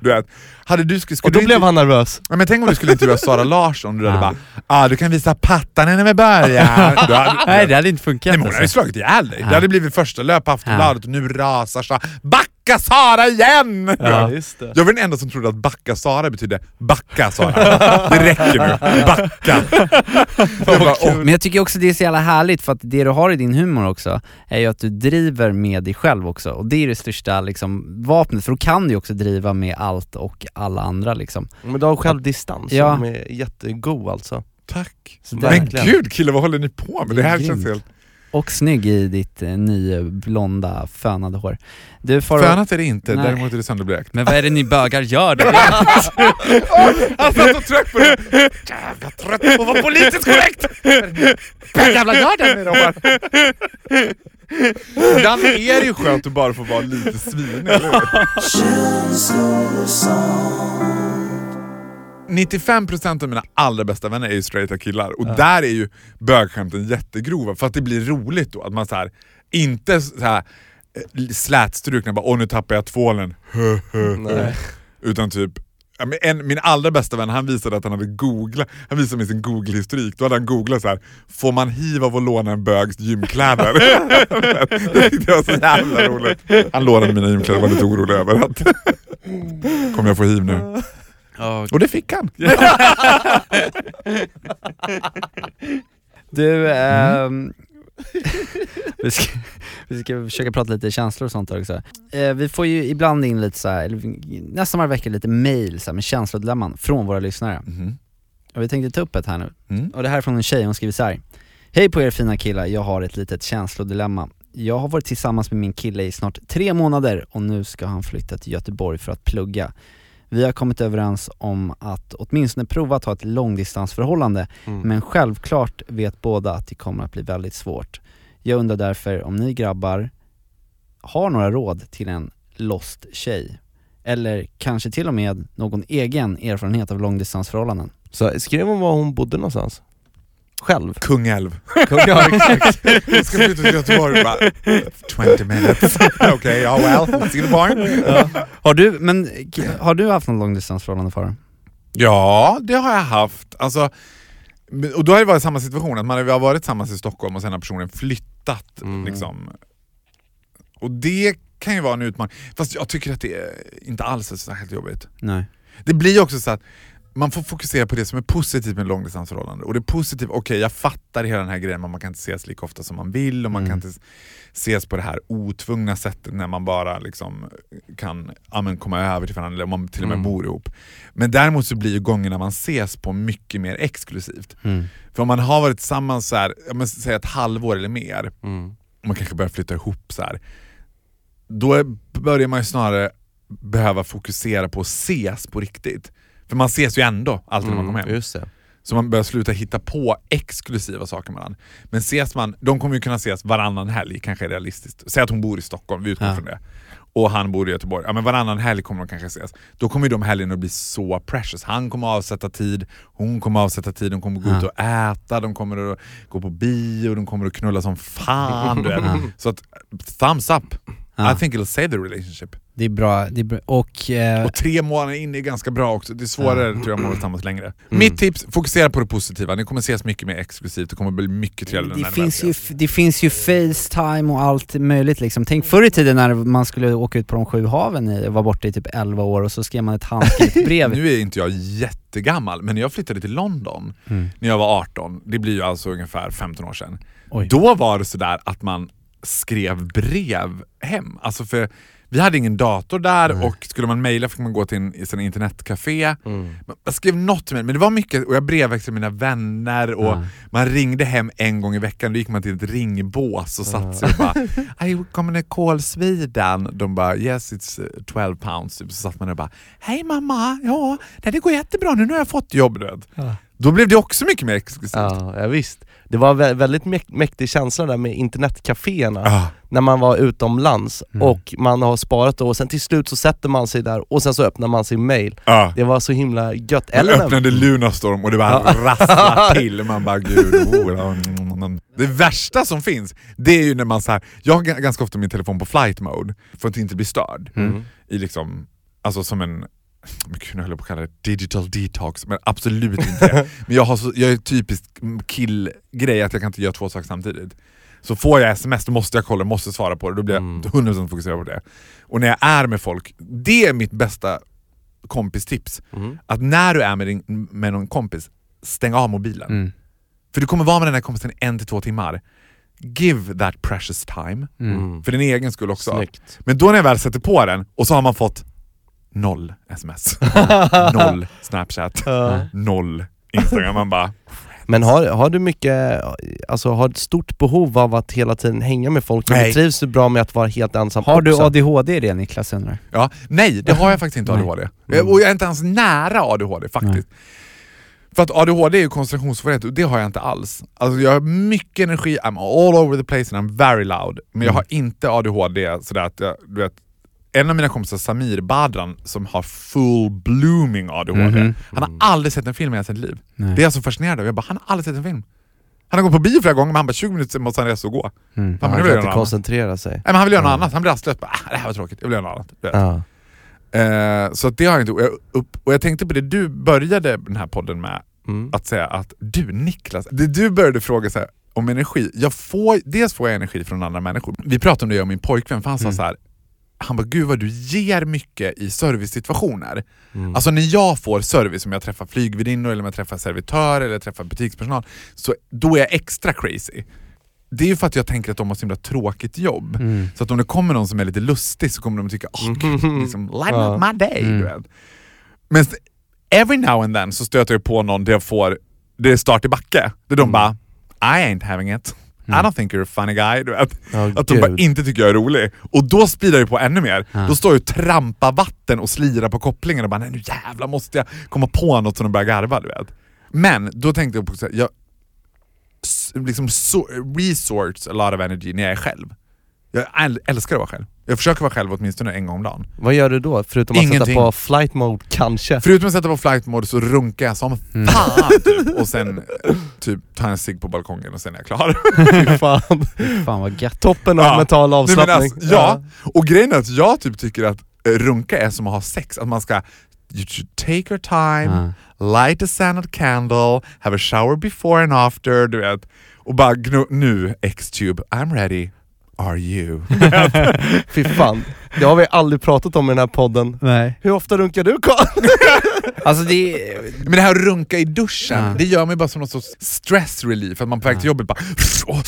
du vet, hade du, skulle, Och skulle då du blev han nervös. Ja, men tänk om du skulle intervjua Sara Larsson, du hade Ja. bara, ah, du kan visa pattarna när vi börjar. Du hade, Nej det hade inte funkat Nej, men hon hade alltså. slagit ihjäl dig. Ja. Det hade blivit första löp på Aftonbladet och nu rasar Sara. Backa Sara igen! Ja. just det. Jag var den enda som trodde att backa Sara betydde backa Sara. Det räcker nu, backa. Jag bara, åh, Men jag tycker också det är så jävla härligt för att det du har i din humor också är ju att du driver med dig själv också och det är det största liksom, vapnet för då kan du ju också driva med allt och alla andra liksom. Men du har självdistans Ja. som är jättegod alltså. Tack. Så Men gud killar, vad håller ni på med? Det här Grymt. känns helt... Och snygg i ditt eh, nya blonda fönade hår. Du Farao, Fönat är det inte, Nej. däremot är det sönderblekt. men vad är det ni bögar gör då? Han satt så trött på det. Jävla trött på att vara politiskt korrekt! Jävla gör den med dem Ibland är det ju skönt att bara få vara lite svinig, eller hur? 95% av mina allra bästa vänner är ju straighta killar och där är ju bögskämten jättegrova för att det blir roligt då. Att man så här, inte så här eh, slätstrukna bara åh nu tappar jag tvålen, utan typ ja, en, min allra bästa vän han visade att han hade googlat, han visade mig sin google-historik, då hade han googlat så här: får man hiv av att låna en bögs gymkläder? det tyckte jag var så jävla roligt. Han lånade mina gymkläder och var lite orolig över att kommer jag få hiv nu? Och det fick han. Du, ehm, vi, ska, vi ska försöka prata lite känslor och sånt också. Eh, vi får ju ibland in lite så här, eller nästan varje vecka lite mail så här, med känslodilemman från våra lyssnare. Mhm. Och vi tänkte ta upp ett här nu. Mm. Och det här är från en tjej, hon skriver så här. Hej på er fina killar, jag har ett litet känslodilemma. Jag har varit tillsammans med min kille i snart tre månader och nu ska han flytta till Göteborg för att plugga. Vi har kommit överens om att åtminstone prova att ha ett långdistansförhållande, Mm. men självklart vet båda att det kommer att bli väldigt svårt. Jag undrar därför om ni grabbar har några råd till en lost tjej? Eller kanske till och med någon egen erfarenhet av långdistansförhållanden? Så skrev hon var hon bodde någonstans? Själv? Kungälv. ja, exakt. Jag ska flytta till Göteborg bara 20 minutes. Okej, ja well, see the point. Har du, men har du haft någon långdistansförhållande Farah? Ja, det har jag haft. Alltså, och då har det varit samma situation, att man har varit tillsammans i Stockholm och sen har personen flyttat. Mm. Liksom. Och det kan ju vara en utmaning. Fast jag tycker att det inte alls är så särskilt jobbigt. Nej. Det blir också så att man får fokusera på det som är positivt med långdistansförhållande. Och det positiva, okej jag fattar hela den här grejen, men man kan inte ses lika ofta som man vill och man Mm. kan inte ses på det här otvungna sättet när man bara liksom kan ja, men komma över till varandra, eller man till och med Mm. bor ihop. Men däremot så blir ju gångerna man ses på mycket mer exklusivt. Mm. För om man har varit tillsammans så här, ja, men, säg ett halvår eller mer, Mm. och man kanske börjar flytta ihop så här. Då är- börjar man ju snarare behöva fokusera på att ses på riktigt. För man ses ju ändå alltid när man kommer hem. Mm, Just det. Så man börjar sluta hitta på exklusiva saker med varandra. Men ses man, de kommer ju kunna ses varannan helg, kanske är realistiskt. Säg att hon bor i Stockholm, vi utgår Ja. från det. Och han bor i Göteborg. Ja men varannan helg kommer de kanske ses. Då kommer ju de helgerna att bli så precious. Han kommer att avsätta tid, hon kommer att avsätta tid, de kommer att gå Ja. ut och äta, de kommer att gå på bio, de kommer att knulla som fan. Du vet. Så att, thumbs up. Ja. I think it'll save the relationship. Det är bra, det är bra. och eh, Och tre månader in är ganska bra också. Det är svårare tror jag om man tillsammans längre. Mm. Mitt tips, fokusera på det positiva. Ni kommer ses mycket mer exklusivt, det kommer bli mycket trevligare det ni finns, ju, det finns ju Facetime och allt möjligt liksom. Tänk förr i tiden när man skulle åka ut på de sju haven i, var borta i typ 11 år och så skrev man ett handskrivet brev. Nu är inte jag jättegammal, men när jag flyttade till London Mm. när jag var 18, det blir ju alltså ungefär 15 år sedan. Oj. Då var det sådär att man skrev brev hem. Alltså för vi hade ingen dator där och skulle man mejla fick man gå till en, en internetcafé. Mm. Jag skrev något till mig, men det var mycket, och jag brevväxlade med mina vänner och Ja. man ringde hem en gång i veckan, då gick man till ett ringbås och satt sig och bara I to call Sweden. De bara yes it's eh, 12 pounds. Typ. Så satt man där och bara Hej mamma, ja det det går jättebra nu, nu har jag fått jobb. Du vet. Då blev det också mycket mer exklusivt. Ja, ja, visst. Det var vä- väldigt mäk- mäktig känsla där med internetcaféerna, Ah. när man var utomlands Mm. och man har sparat och sen till slut så sätter man sig där och sen så öppnar man sin mail. Ah. Det var så himla gött. Man Eller när- öppnade Lunarstorm och det bara Ja. rasslar till. Man bara gud, oh, mm, mm. Det värsta som finns, det är ju när man så här, jag har ganska ofta min telefon på flight mode för att inte bli störd. Mm. I liksom, alltså som en, gud, nu höll jag på att kalla det digital detox, men absolut inte det. Men jag, har så, jag är typisk killgrej att jag kan inte göra två saker samtidigt. Så får jag sms då måste jag kolla, måste svara på det, då blir jag Mm. 100% fokuserad på det. Och när jag är med folk, det är mitt bästa kompistips. Mm. Att när du är med, din, med någon kompis, stäng av mobilen. Mm. För du kommer vara med den här kompisen en till två timmar. Give that precious time. Mm. för din egen skull också. Snyggt. Men då när jag väl sätter på den och så har man fått noll sms, noll snapchat, noll instagram. Man bara, Men har, har du mycket, alltså har ett stort behov av att hela tiden hänga med folk? Nej. trivs du bra med att vara helt ensam Har du också? ADHD i det Niklas undrar? ja, nej det har jag faktiskt inte Nej. ADHD. Mm. Och jag är inte ens nära ADHD faktiskt. För att ADHD är ju koncentrationssvårighet och det har jag inte alls. Alltså jag har mycket energi, I'm all over the place and I'm very loud. Men jag har inte ADHD sådär att jag, du vet, en av mina kompisar, Samir Badran, som har full blooming ADHD, Mhm. han har aldrig sett en film i hela sitt liv. Nej. Det är jag så fascinerad av. Jag bara, han har aldrig sett en film. Han har gått på bio flera gånger men han bara 20 minuter måste han resa och gå. Mm. Han nu kan jag inte något annat. koncentrera sig. Nej, men han vill göra något Ja. annat, han blir rastlös. Bara, Ah, det här var tråkigt, jag vill göra något annat. Ja. Eh, så det har jag inte. Och jag, upp, och jag tänkte på det du började den här podden med, Mm. att säga att du Niklas, det du började fråga så här, om energi. Jag får, dels får jag energi från andra människor. Vi pratade om det om min pojkvän, för han sa Mm. så här. Han bara, gud vad du ger mycket i servicesituationer. Mm. Alltså när jag får service, om jag träffar flygvärdinnor, eller om jag träffar servitör eller träffar butikspersonal, så då är jag extra crazy. det är ju för att jag tänker att de har så himla tråkigt jobb. Mm. Så att om det kommer någon som är lite lustig så kommer de tycka åh gud, liksom, lighten Ja. up my day. Mm. Men every now and then så stöter jag på någon där jag får, det är start i backe. Där de bara, I ain't having it. I don't think you're a funny guy. Du vet. Ja, Att de bara inte tycker jag är rolig. Och då speedar det på ännu mer. Ja. Då står jag och trampar vatten och slirar på kopplingen och bara nej nu jävlar måste jag komma på något som de börjar garva. Du vet. Men då tänkte jag på att jag liksom so resorts a lot of energy när jag är själv. Jag äl- älskar att vara själv. Jag försöker vara själv åtminstone en gång om dagen. Vad gör du då? Förutom att sätta Ingenting. på flight mode kanske? Förutom att sätta på flight mode så runkar jag som Mm. fan typ. och sen typ tar jag en cigg på balkongen och sen är jag klar. Fan. Fan vad gött. Toppen av Ja. mental avslappning. alltså, ja, och grejen är att jag typ tycker att eh, runka är som att ha sex, att man ska You should take your time, light a scented candle, have a shower before and after, du vet. Och bara nu X-tube, I'm ready, are you? Fy fan. Det har vi aldrig pratat om i den här podden. Nej. Hur ofta runkar du Karl? Alltså det. Men det här att runka i duschen, Ja. det gör mig bara som någon sorts stress relief, att man på väg till jobbet bara åh,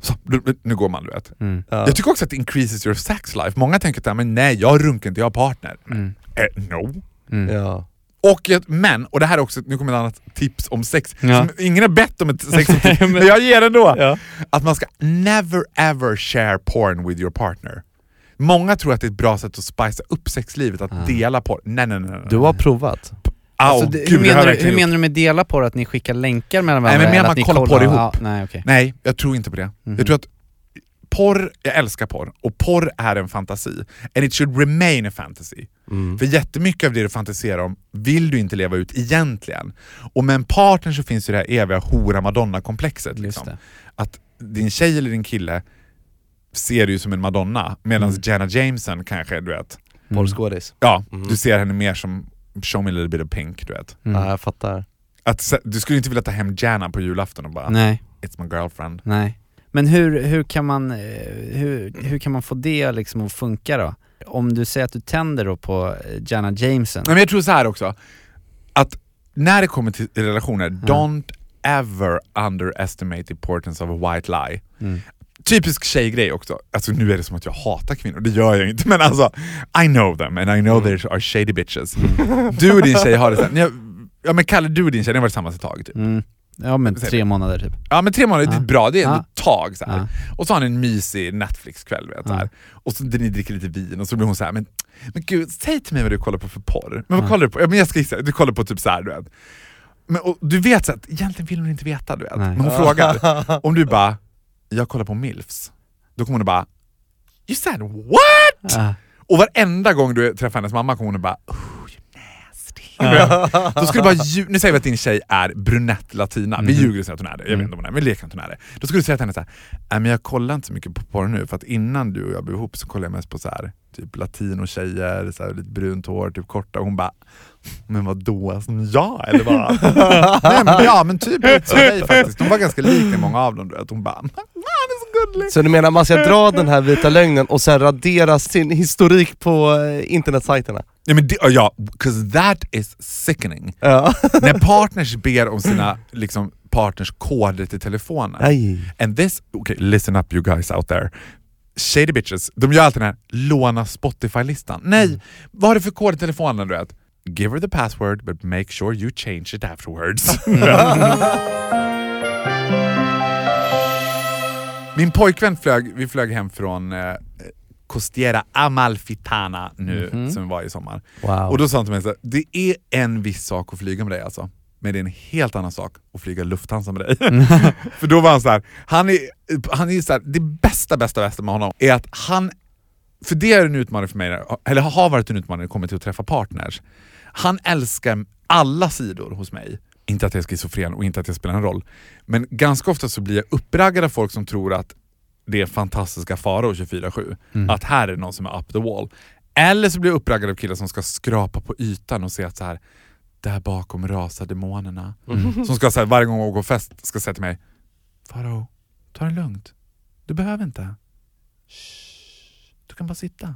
så, nu- går man du vet. Mm. Ja. Jag tycker också att det increases your sex life. Många tänker att men nej, jag runkar inte, jag har partner. Mm. Eh, no. Mm. Ja. Och jag, men, och det här är också, nu kommer ett annat tips om sex, Ja. som ingen har bett om ett sextips, men jag ger det ändå. Ja. Att man ska never ever share porn with your partner. Många tror att det är ett bra sätt att spicea upp sexlivet, att Ah. dela porn. Nej nej nej. nej. Du har provat? Alltså, det, gud, hur, menar du, hur menar du med dela på det? Att ni skickar länkar mellan Nej, varandra? men mer eller man att ni kollar på det ihop. Ja, nej, okej. Nej, jag tror inte på det. Mhm. Jag tror att porr, jag älskar porr, och porr är en fantasi. And it should remain a fantasy. Mm. För jättemycket av det du fantiserar om vill du inte leva ut egentligen. Och med en partner så finns ju det här eviga hora-madonna-komplexet. Liksom. Att din tjej eller din kille ser du som en madonna, medan Mm. Jenna Jameson kanske, du vet, Mm. Porrskådis? ja, Mm. du ser henne mer som show me a little bit of pink, du vet. Mm. Ja, jag fattar. Att, du skulle inte vilja ta hem Jana på julafton och bara Nej, “It's my girlfriend”. nej. Men hur, hur, kan man, eh, hur, hur kan man få det liksom att funka då? Om du säger att du tänder då på eh, Jana Jameson, men jag tror så här också, att när det kommer till relationer, Ja. don't ever underestimate the importance of a white lie. mm. Typisk tjejgrej också, alltså nu är det som att jag hatar kvinnor, det gör jag inte men alltså I know them and I know Mm. they are shady bitches. Du och din tjej har det såhär, ja men Kalle du och din tjej, ni har varit tillsammans ett tag typ. Ja men tre månader typ. Ja men tre månader, det Ja. är bra, det är ändå Ja. ett tag så. Ja. Och så har ni en mysig Netflix-kväll vet, så här. och så ni dricker lite vin och så blir hon så här, men, men gud, säg till mig vad du kollar på för porr. Men vad kollar du på? Ja, men jag ska gissa, du kollar på typ så här, du vet. Men, och, du vet så att egentligen vill hon inte veta, du vet. Nej. Men hon frågar. Om du bara, jag kollar på milfs, då kommer hon bara, you said what? Och varenda gång du träffar hennes mamma kommer hon bara oh, Då skulle bara, lju- nu säger vi att din tjej är brunett latina, vi Mhm. ljuger och säger att hon är det, jag vet Mm. inte om hon är, men leker att hon är det. Då skulle du säga till henne så här, "Nej, men jag kollar inte så mycket på porr nu för att innan du och jag blev ihop så kollade jag mest på så här, typ latinotjejer, så här, lite brunt hår, typ korta, och hon bara men vad då? Som jag eller vad? Nej, men, ja men typ som dig faktiskt, de var ganska lika många av dem vet. Hon bara, är så du menar man ska dra den här vita lögnen och sen radera sin historik på eh, internetsajterna? Ja, men det, ja, 'cause that is sickening. Ja. När partners ber om sina liksom, partners koder till telefonen. Nej. And this, okay, listen up you guys out there. Shady bitches, de gör alltid den här låna Spotify-listan. Nej, vad har du för kod i telefonen du vet? Give her the password but make sure you change it afterwards. Min pojkvän flög, vi flög hem från eh, Costiera Amalfitana nu, Mhm. som vi var i sommar. Wow. Och då sa han till mig så det är en viss sak att flyga med dig alltså. Men det är en helt annan sak att flyga Lufthansa med dig. För då var han så här, han är, han är så här, det bästa, bästa, bästa med honom är att han, för det är en utmaning för mig, eller har varit en utmaning när det kommer till att träffa partners. Han älskar alla sidor hos mig. Inte att jag är schizofren och inte att jag spelar en roll. Men ganska ofta så blir jag uppraggad av folk som tror att det är fantastiska Farao 24-7. Mm. Att här är någon som är up the wall. Eller så blir jag uppraggad av killar som ska skrapa på ytan och se att så här, där bakom rasar demonerna. Mm. Som ska så här, varje gång jag går fest ska säga till mig, Farao, ta det lugnt. Du behöver inte. Shh, du kan bara sitta.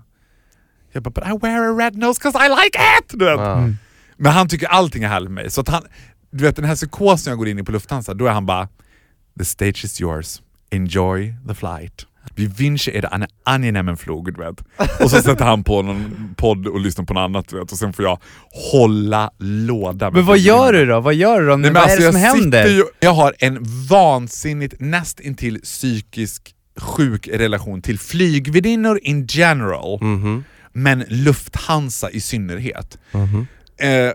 Jag bara, but I wear a red nose cause I like it! Du vet. Mm. Men han tycker allting är härligt med mig. Så att han, du vet den här psykosen jag går in i på Lufthansa, då är han bara The stage is yours. enjoy the flight. Vi wünsche er en angenehmen Flug, du vet. Och så sätter han på någon podd och lyssnar på något annat, du vet. Och sen får jag hålla låda. Men vad gör du då? Vad gör du då? Nej, vad är alltså, det som jag händer? Ju, jag har en vansinnigt, näst intill psykisk sjuk relation till flygvärdinnor in general, Mhm. men Lufthansa i synnerhet. Mhm. Eh,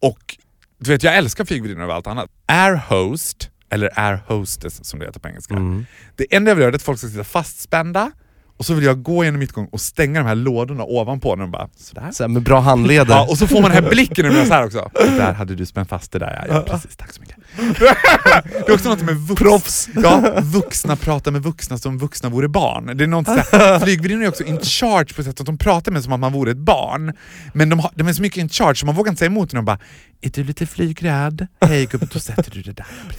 och du vet, jag älskar flygvärdinnor över allt annat. Air host, eller air hostess som det heter på engelska. Mm. Det enda jag vill göra är att folk ska sitta fastspända och så vill jag gå genom mittgång och stänga de här lådorna ovanpå när de bara sådär. Så med bra handleder. Ja, och så får man den här blicken när man så här också. Där hade du spänt fast det där ja. ja precis, tack så mycket. Det är också något med vuxna, Proffs. ja, vuxna pratar med vuxna som vuxna vore barn. Det är något sådär, är också in charge på sätt att de pratar med som att man vore ett barn. Men de, har, de är så mycket in charge så man vågar inte säga emot när de bara Är du lite flygrädd? Hej gubben, då sätter du det där. Första.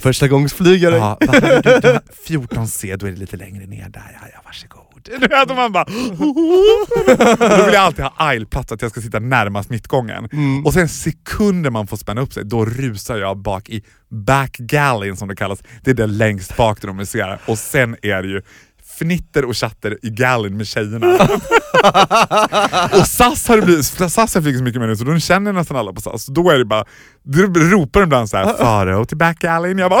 Ja, vad hade du, du har 14C, då är det lite längre ner där. Ja, ja varsågod. Vet, och man bara... Då vill jag alltid ha aisleplats, att jag ska sitta närmast mittgången. Mm. Och sen sekunder man får spänna upp sig, då rusar jag bak i back galley som det kallas. Det är där längst bak där de musicerar. Och sen är det ju fnitter och chatter i galleyn med tjejerna. och SAS har det blivit, SAS har flugit så mycket med nu så då känner nästan alla på SAS. Då är det bara, då ropar de ibland såhär Farao till back alleyn. Jag bara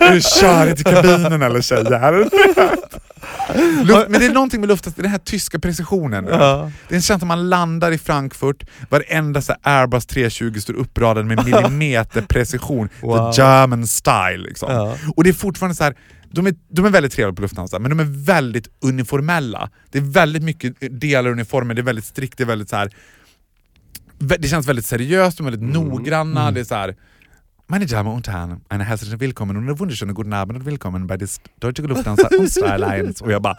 Är det körigt i kabinen eller tjejer? Luft, men det är någonting med luften, den här tyska precisionen. Ja. Det är en känsla man landar i Frankfurt, varenda så Airbus 320 står uppradad med millimeter precision. Wow. The German style. Liksom. Ja. Och det är fortfarande så här. De är, de är väldigt trevliga på Lufthansa, men de är väldigt uniformella. Det är väldigt mycket delar i uniformen, det är väldigt strikt, det är väldigt så här. Det känns väldigt seriöst, de är väldigt noggranna. Det är så här. Meine Damen und Herren, eine herzliche Willkommen und eine wunderschöne guten Abend und willkommen bei des Deutsche Lufthansa Unstra Alliance. Och jag bara,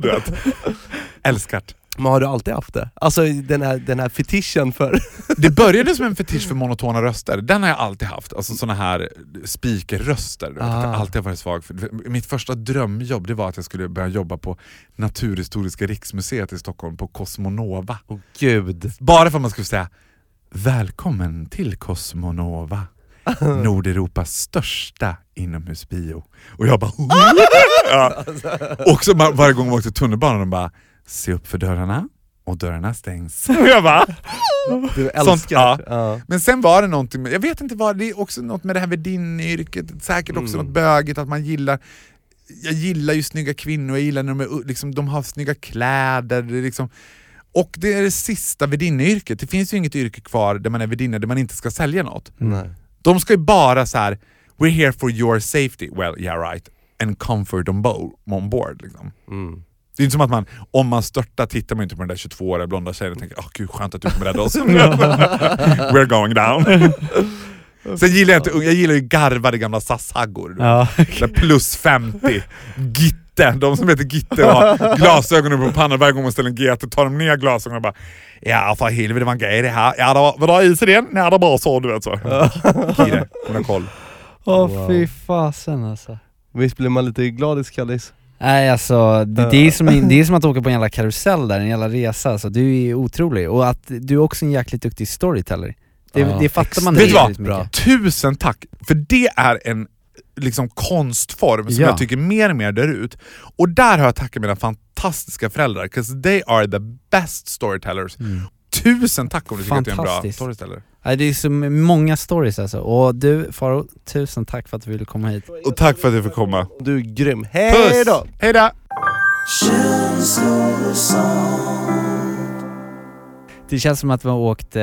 älskat. Men har du alltid haft det? Alltså den här, den här fetischen för... Det började som en fetisch för monotona röster, den har jag alltid haft. Alltså såna här speakerröster. att Jag Ah. alltid har varit svag för. Mitt första drömjobb det var att jag skulle börja jobba på Naturhistoriska riksmuseet i Stockholm på Cosmonova. Åh gud. Bara för att man skulle säga Välkommen till Cosmonova. Nordeuropas största inomhusbio. Och jag bara ja. Och så varje gång vi åkte tunnelbanan de bara Se upp för dörrarna och dörrarna stängs. Och jag bara Du älskar Sånt, ja. ja. men sen var det någonting, med, jag vet inte vad, det är också något med det här värdinneyrket, säkert också Mm. något bögigt att man gillar jag gillar ju snygga kvinnor, jag gillar när de, är, liksom, de har snygga kläder. Det är liksom, och det är det sista värdinneyrket. Det finns ju inget yrke kvar där man är värdinna där man inte ska sälja något. Nej. De ska ju bara så här: we're here for your safety, well yeah right, and comfort on, bo- on board. Liksom. Mm. Det är inte som att man, om man störtar tittar man inte på den där 22-åriga blonda tjejen och tänker åh gud skönt att du kommer rädda oss. We're going down. Sen gillar jag inte unga- jag gillar ju garvade gamla SAS-haggor. Ja. Där Plus 50, Gitte, de som heter Gitte och har glasögonen på pannan varje gång man ställer en GT tar de ner glasögonen och bara Ja för helvete det var en grej det här. Ja det var, var det is i den? Nej det var så du vet så. Kire, hon har koll. Åh Wow. fy fasen alltså. Visst blir man lite glad i skallis? Nej alltså, det, det, är som, det är som att åka på en jävla karusell där, en jävla resa alltså. Du är otrolig. Och att du är också en jäkligt duktig storyteller. Det, Ja, det fattar man Vet du vad? Tusen tack! För det är en liksom konstform som Ja. jag tycker mer och mer dör ut. Och där har jag tackat mina fantastiska föräldrar, 'cause they are the best storytellers. Tusen tack om du tycker att jag är en bra storyteller. Nej, det är så många stories alltså. Och du Faro, tusen tack för att du ville komma hit. Och tack för att du fick komma. Du är grym. Hej då! Hej då! Det känns som att vi har åkt eh,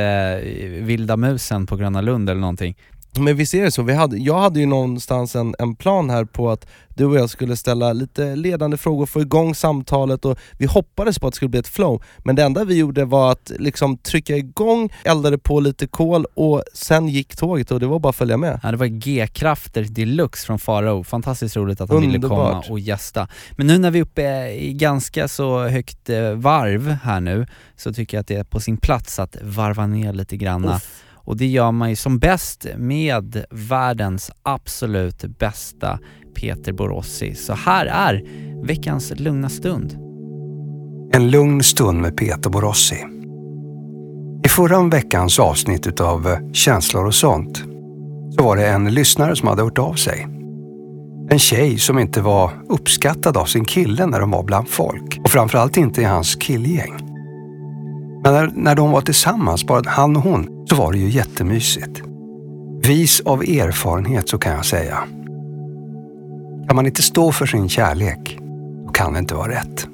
Vilda musen på Gröna Lund eller någonting. Men visst är det så, vi hade, jag hade ju någonstans en, en plan här på att du och jag skulle ställa lite ledande frågor, få igång samtalet och vi hoppades på att det skulle bli ett flow. Men det enda vi gjorde var att liksom trycka igång, eldade på lite kol och sen gick tåget och det var bara att följa med. Ja, det var G-krafter deluxe från Farao. Fantastiskt roligt att han ville komma Underbart. och gästa. Men nu när vi är uppe i ganska så högt eh, varv här nu, så tycker jag att det är på sin plats att varva ner lite granna. Och det gör man ju som bäst med världens absolut bästa Peter Borossi. Så här är veckans lugna stund. En lugn stund med Peter Borossi. I förra veckans avsnitt utav Känslor och sånt så var det en lyssnare som hade hört av sig. En tjej som inte var uppskattad av sin kille när de var bland folk. Och framförallt inte i hans killgäng. Men när, när de var tillsammans, bara han och hon, så var det ju jättemysigt. Vis av erfarenhet så kan jag säga. Kan man inte stå för sin kärlek, då kan det inte vara rätt.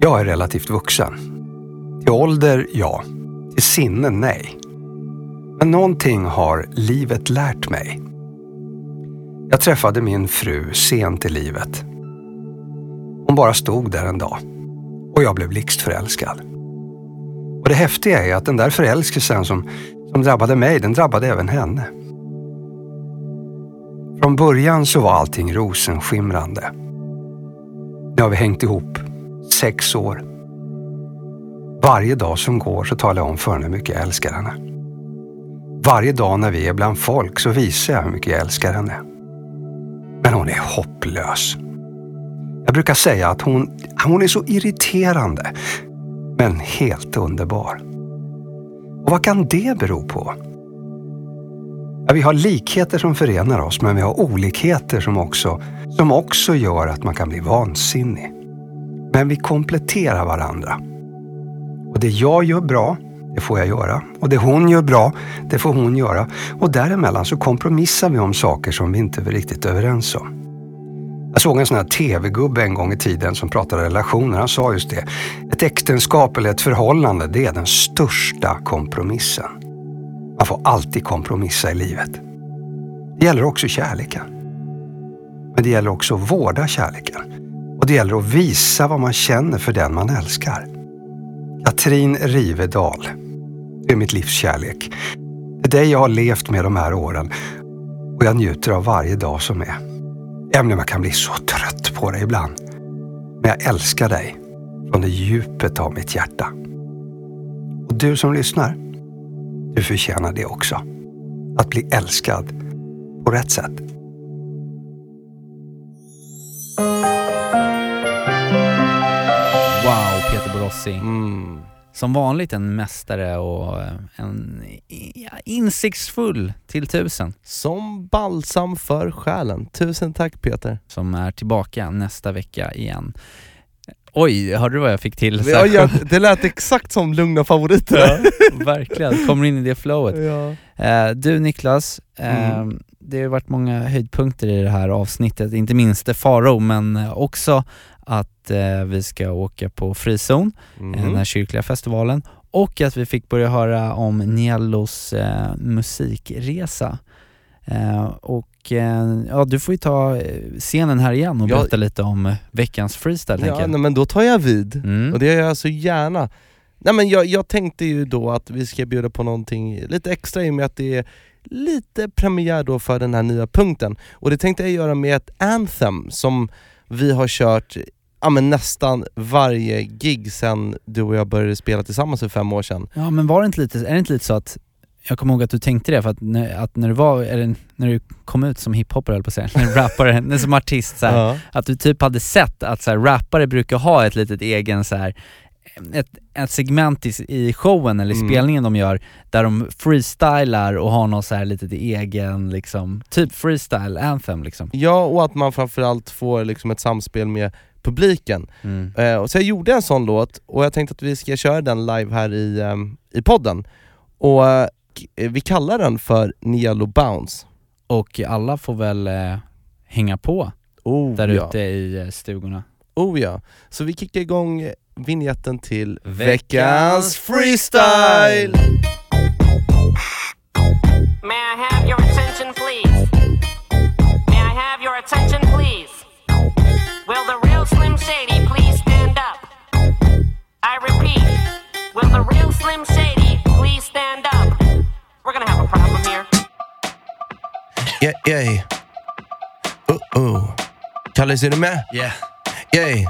Jag är relativt vuxen. Till ålder, ja. Till sinne, nej. Men någonting har livet lärt mig. Jag träffade min fru sent i livet. Hon bara stod där en dag och jag blev blixtförälskad. Och det häftiga är att den där förälskelsen som, som drabbade mig, den drabbade även henne. Från början så var allting rosenskimrande. Nu har vi hängt ihop sex år. Varje dag som går så talar jag om för henne hur mycket jag älskar henne. Varje dag när vi är bland folk så visar jag hur mycket jag älskar henne. Men hon är hopplös. Jag brukar säga att hon, hon är så irriterande, men helt underbar. Och vad kan det bero på? Ja, vi har likheter som förenar oss, men vi har olikheter som också, som också gör att man kan bli vansinnig. Men vi kompletterar varandra. Och det jag gör bra, det får jag göra. Och det hon gör bra, det får hon göra. Och däremellan så kompromissar vi om saker som vi inte är riktigt överens om. Jag såg en sån här tv-gubbe en gång i tiden som pratade relationer. Han sa just det. Ett äktenskap eller ett förhållande, det är den största kompromissen. Man får alltid kompromissa i livet. Det gäller också kärleken. Men det gäller också att vårda kärleken. Och det gäller att visa vad man känner för den man älskar. Katrin Rivedal. Det är mitt livs kärlek. Det är dig jag har levt med de här åren och jag njuter av varje dag som är. Även om jag kan bli så trött på dig ibland. Men jag älskar dig från det djupet av mitt hjärta. Och du som lyssnar, du förtjänar det också. Att bli älskad på rätt sätt. Wow, Peter Borossi. Mm. Som vanligt en mästare och eh, en insiktsfull till tusen. Som balsam för själen. Tusen tack Peter. Som är tillbaka nästa vecka igen. Oj, hörde du vad jag fick till? Ja, ja, det lät exakt som lugna favoriter. Ja, verkligen, kommer in i det flowet. Ja. Eh, du Niklas, eh, Mm. det har varit många höjdpunkter i det här avsnittet, inte minst Faro men också att eh, vi ska åka på frizon, eh, den här kyrkliga festivalen, och att vi fick börja höra om Niellos eh, musikresa. Eh, och eh, ja, du får ju ta eh, scenen här igen och Ja. berätta lite om veckans freestyle Ja, nej, men då tar jag vid. Mm. Och det gör jag så gärna. Nej men jag, jag tänkte ju då att vi ska bjuda på någonting lite extra i och med att det är lite premiär då för den här nya punkten. Och det tänkte jag göra med ett anthem som vi har kört ja, men nästan varje gig sen du och jag började spela tillsammans för fem år sedan. Ja men var det inte lite, är det inte lite så att jag kommer ihåg att du tänkte det för att när, att när du var, eller när du kom ut som hiphopare höll på att säga, när du rappare, när som artist så här, Ja. att du typ hade sett att så här, rappare brukar ha ett litet egen så här, ett, ett segment i, i showen eller Mm. spelningen de gör där de freestylar och har någon så här litet egen liksom, typ freestyle anthem liksom. Ja, och att man framförallt får liksom ett samspel med publiken. Mm. Eh, och så jag gjorde en sån låt och jag tänkte att vi ska köra den live här i, ehm, i podden. Och eh, vi kallar den för Nialo Bounce. Och alla får väl eh, hänga på Oh, där ja. ute i eh, stugorna. Oh ja. Så vi kickar igång vignetten till Veckans freestyle! May I have your attention, please? May I have your attention, please? Will the real Slim Shady please stand up? I repeat, will the real Slim Shady please stand up? We're gonna have a problem here. Yeah, yeah. Uh oh. Kallis, är du med? Yeah. Yay.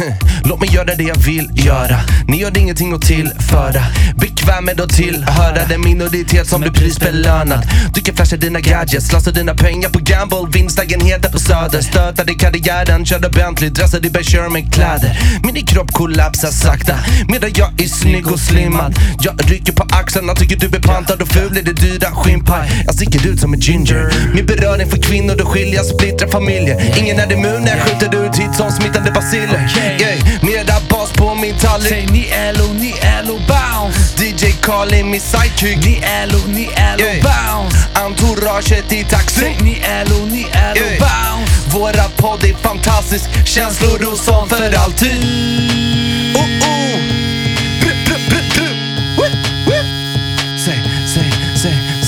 Låt mig göra det jag vill göra. Ni har ingenting att tillföra. Bekväm med att tillhöra den minoritet som blir prisbelönad. Du kan flasha dina gadgets, slösa dina pengar på gamble. Vinstlägenheter på söder. Stöta dig karriären, köra Bentley, dressa dig Berger med kläder. Min kropp kollapsar sakta medan jag är snygg och slimmad. Jag rycker på axlarna, tycker du är pantad och ful i det dyra skinnpaj. Jag sticker ut som en ginger. Min beröring för kvinnor, då skiljer splittrar familjer. Ingen är immun när jag skjuter ut hit som smittande basiller. Yeah, mera bas på min tallrik. Säg ni LO, ni LO bounce DJ Carl är min sidekick. Ni LO, ni LO Yeah. bounce Entouraget i taxi. Säg ni LO, ni LO Yeah. bounce Våra podd är fantastisk, känslor och sånt för alltid. Oh, oh.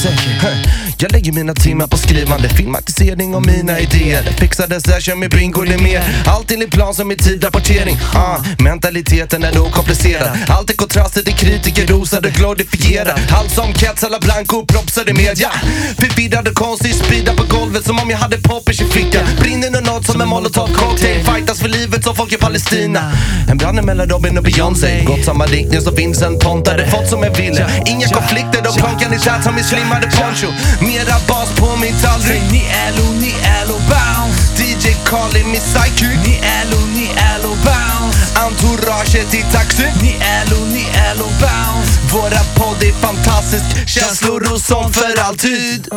Säg, säg. Huh. Jag lägger mina timmar på skrivande, filmatisering av mina idéer. Fixade session med bingo mer. Allt enligt plan som i tidrapportering. Ah, mentaliteten är nog komplicerad. Allt är kontraster till kritiker, rosade, glorifierad. Allt som Kets alla blanco propsar i media. Förvirrad och konstig, sprida på golvet som om jag hade poppers i fickan. Brinner nu något som en molotov cocktail. Fightas för livet som folk i Palestina. En brand mellan Robin och Beyoncé. Gått samma riktning som Vincent Pontare. Fått som jag ville. Inga konflikter, de plånkar i chat som i slimmade poncho. Mera bas på min tallrik. Ni LO, ni LO bounce DJ Carl är min sidekick. Ni LO, ni LO bounce Entouraget i taxi. Ni LO, ni LO bounce Våra podd är fantastisk. Känslor och sånt för alltid.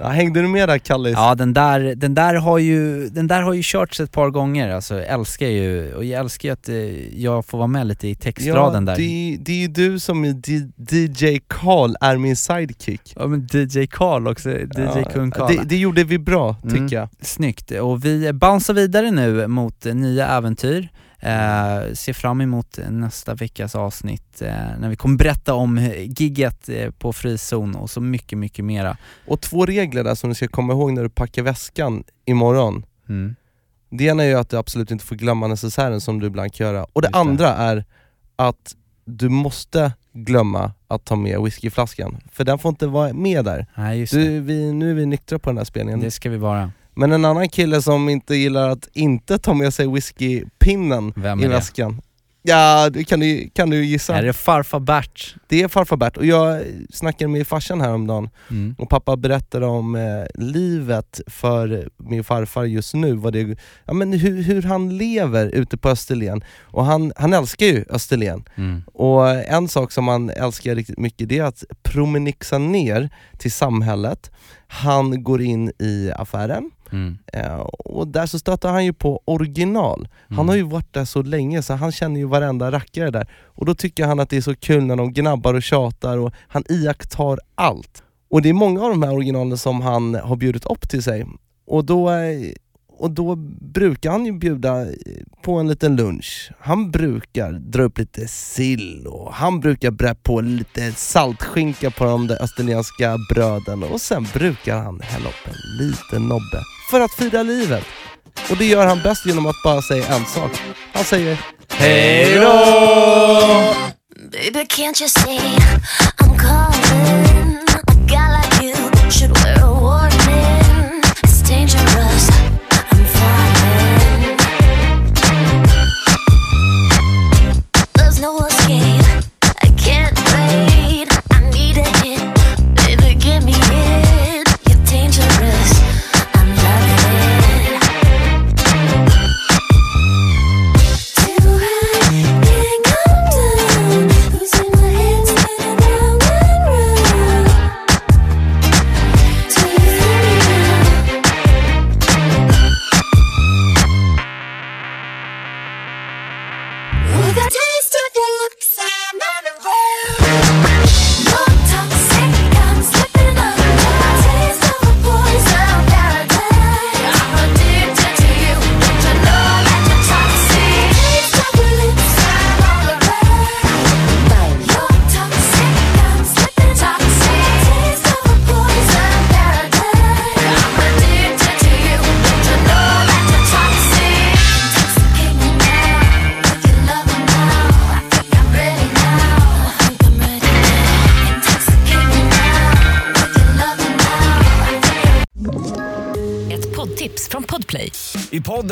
Ja, hängde du med där Kallis? Ja den där, den där har ju, den där har ju körts ett par gånger alltså, jag älskar ju, och jag älskar att eh, jag får vara med lite i textraden där Det, det är ju du som är DJ Carl är min sidekick. Ja men DJ Karl också, DJ Ja, Kung Karl det, det gjorde vi bra tycker Mm. jag. Snyggt, och vi bouncear vidare nu mot nya äventyr. Eh, ser fram emot nästa veckas avsnitt eh, när vi kommer berätta om gigget eh, på frizon och så mycket, mycket mera. Och två regler där som du ska komma ihåg när du packar väskan imorgon. Mm. Det ena är ju att du absolut inte får glömma necessären som du ibland kan göra. Och det det. andra är att du måste glömma att ta med whiskyflaskan. För den får inte vara med där. Nej Du, vi, nu är vi nyktra på den här spelningen. det ska vi vara. Men en annan kille som inte gillar att inte ta med sig whiskypinnen i är det? väskan. Ja, det kan du, kan du gissa? Är det farfar Bert? Det är farfar Bert och jag snackade med farsan häromdagen Mm. och pappa berättade om eh, livet för min farfar just nu, vad det, ja, men hur, hur han lever ute på Österlen. Och han, han älskar ju Österlen. Mm. Och en sak som han älskar riktigt mycket det är att promenixa ner till samhället. Han går in i affären Mm. eh, och där så stöter han ju på original. Han Mm. har ju varit där så länge så han känner ju varenda rackare där. Och då tycker han att det är så kul när de gnabbar och tjatar och han iakttar allt. Och det är många av de här originalen som han har bjudit upp till sig. Och då, eh, och då brukar han ju bjuda på en liten lunch. Han brukar dra upp lite sill och han brukar bre på lite saltskinka på de där österlenska bröden och sen brukar han hälla upp en liten nobbe för att fira livet. Och det gör han bäst genom att bara säga en sak. Han säger Baby, can't you see I'm calling? A guy like you should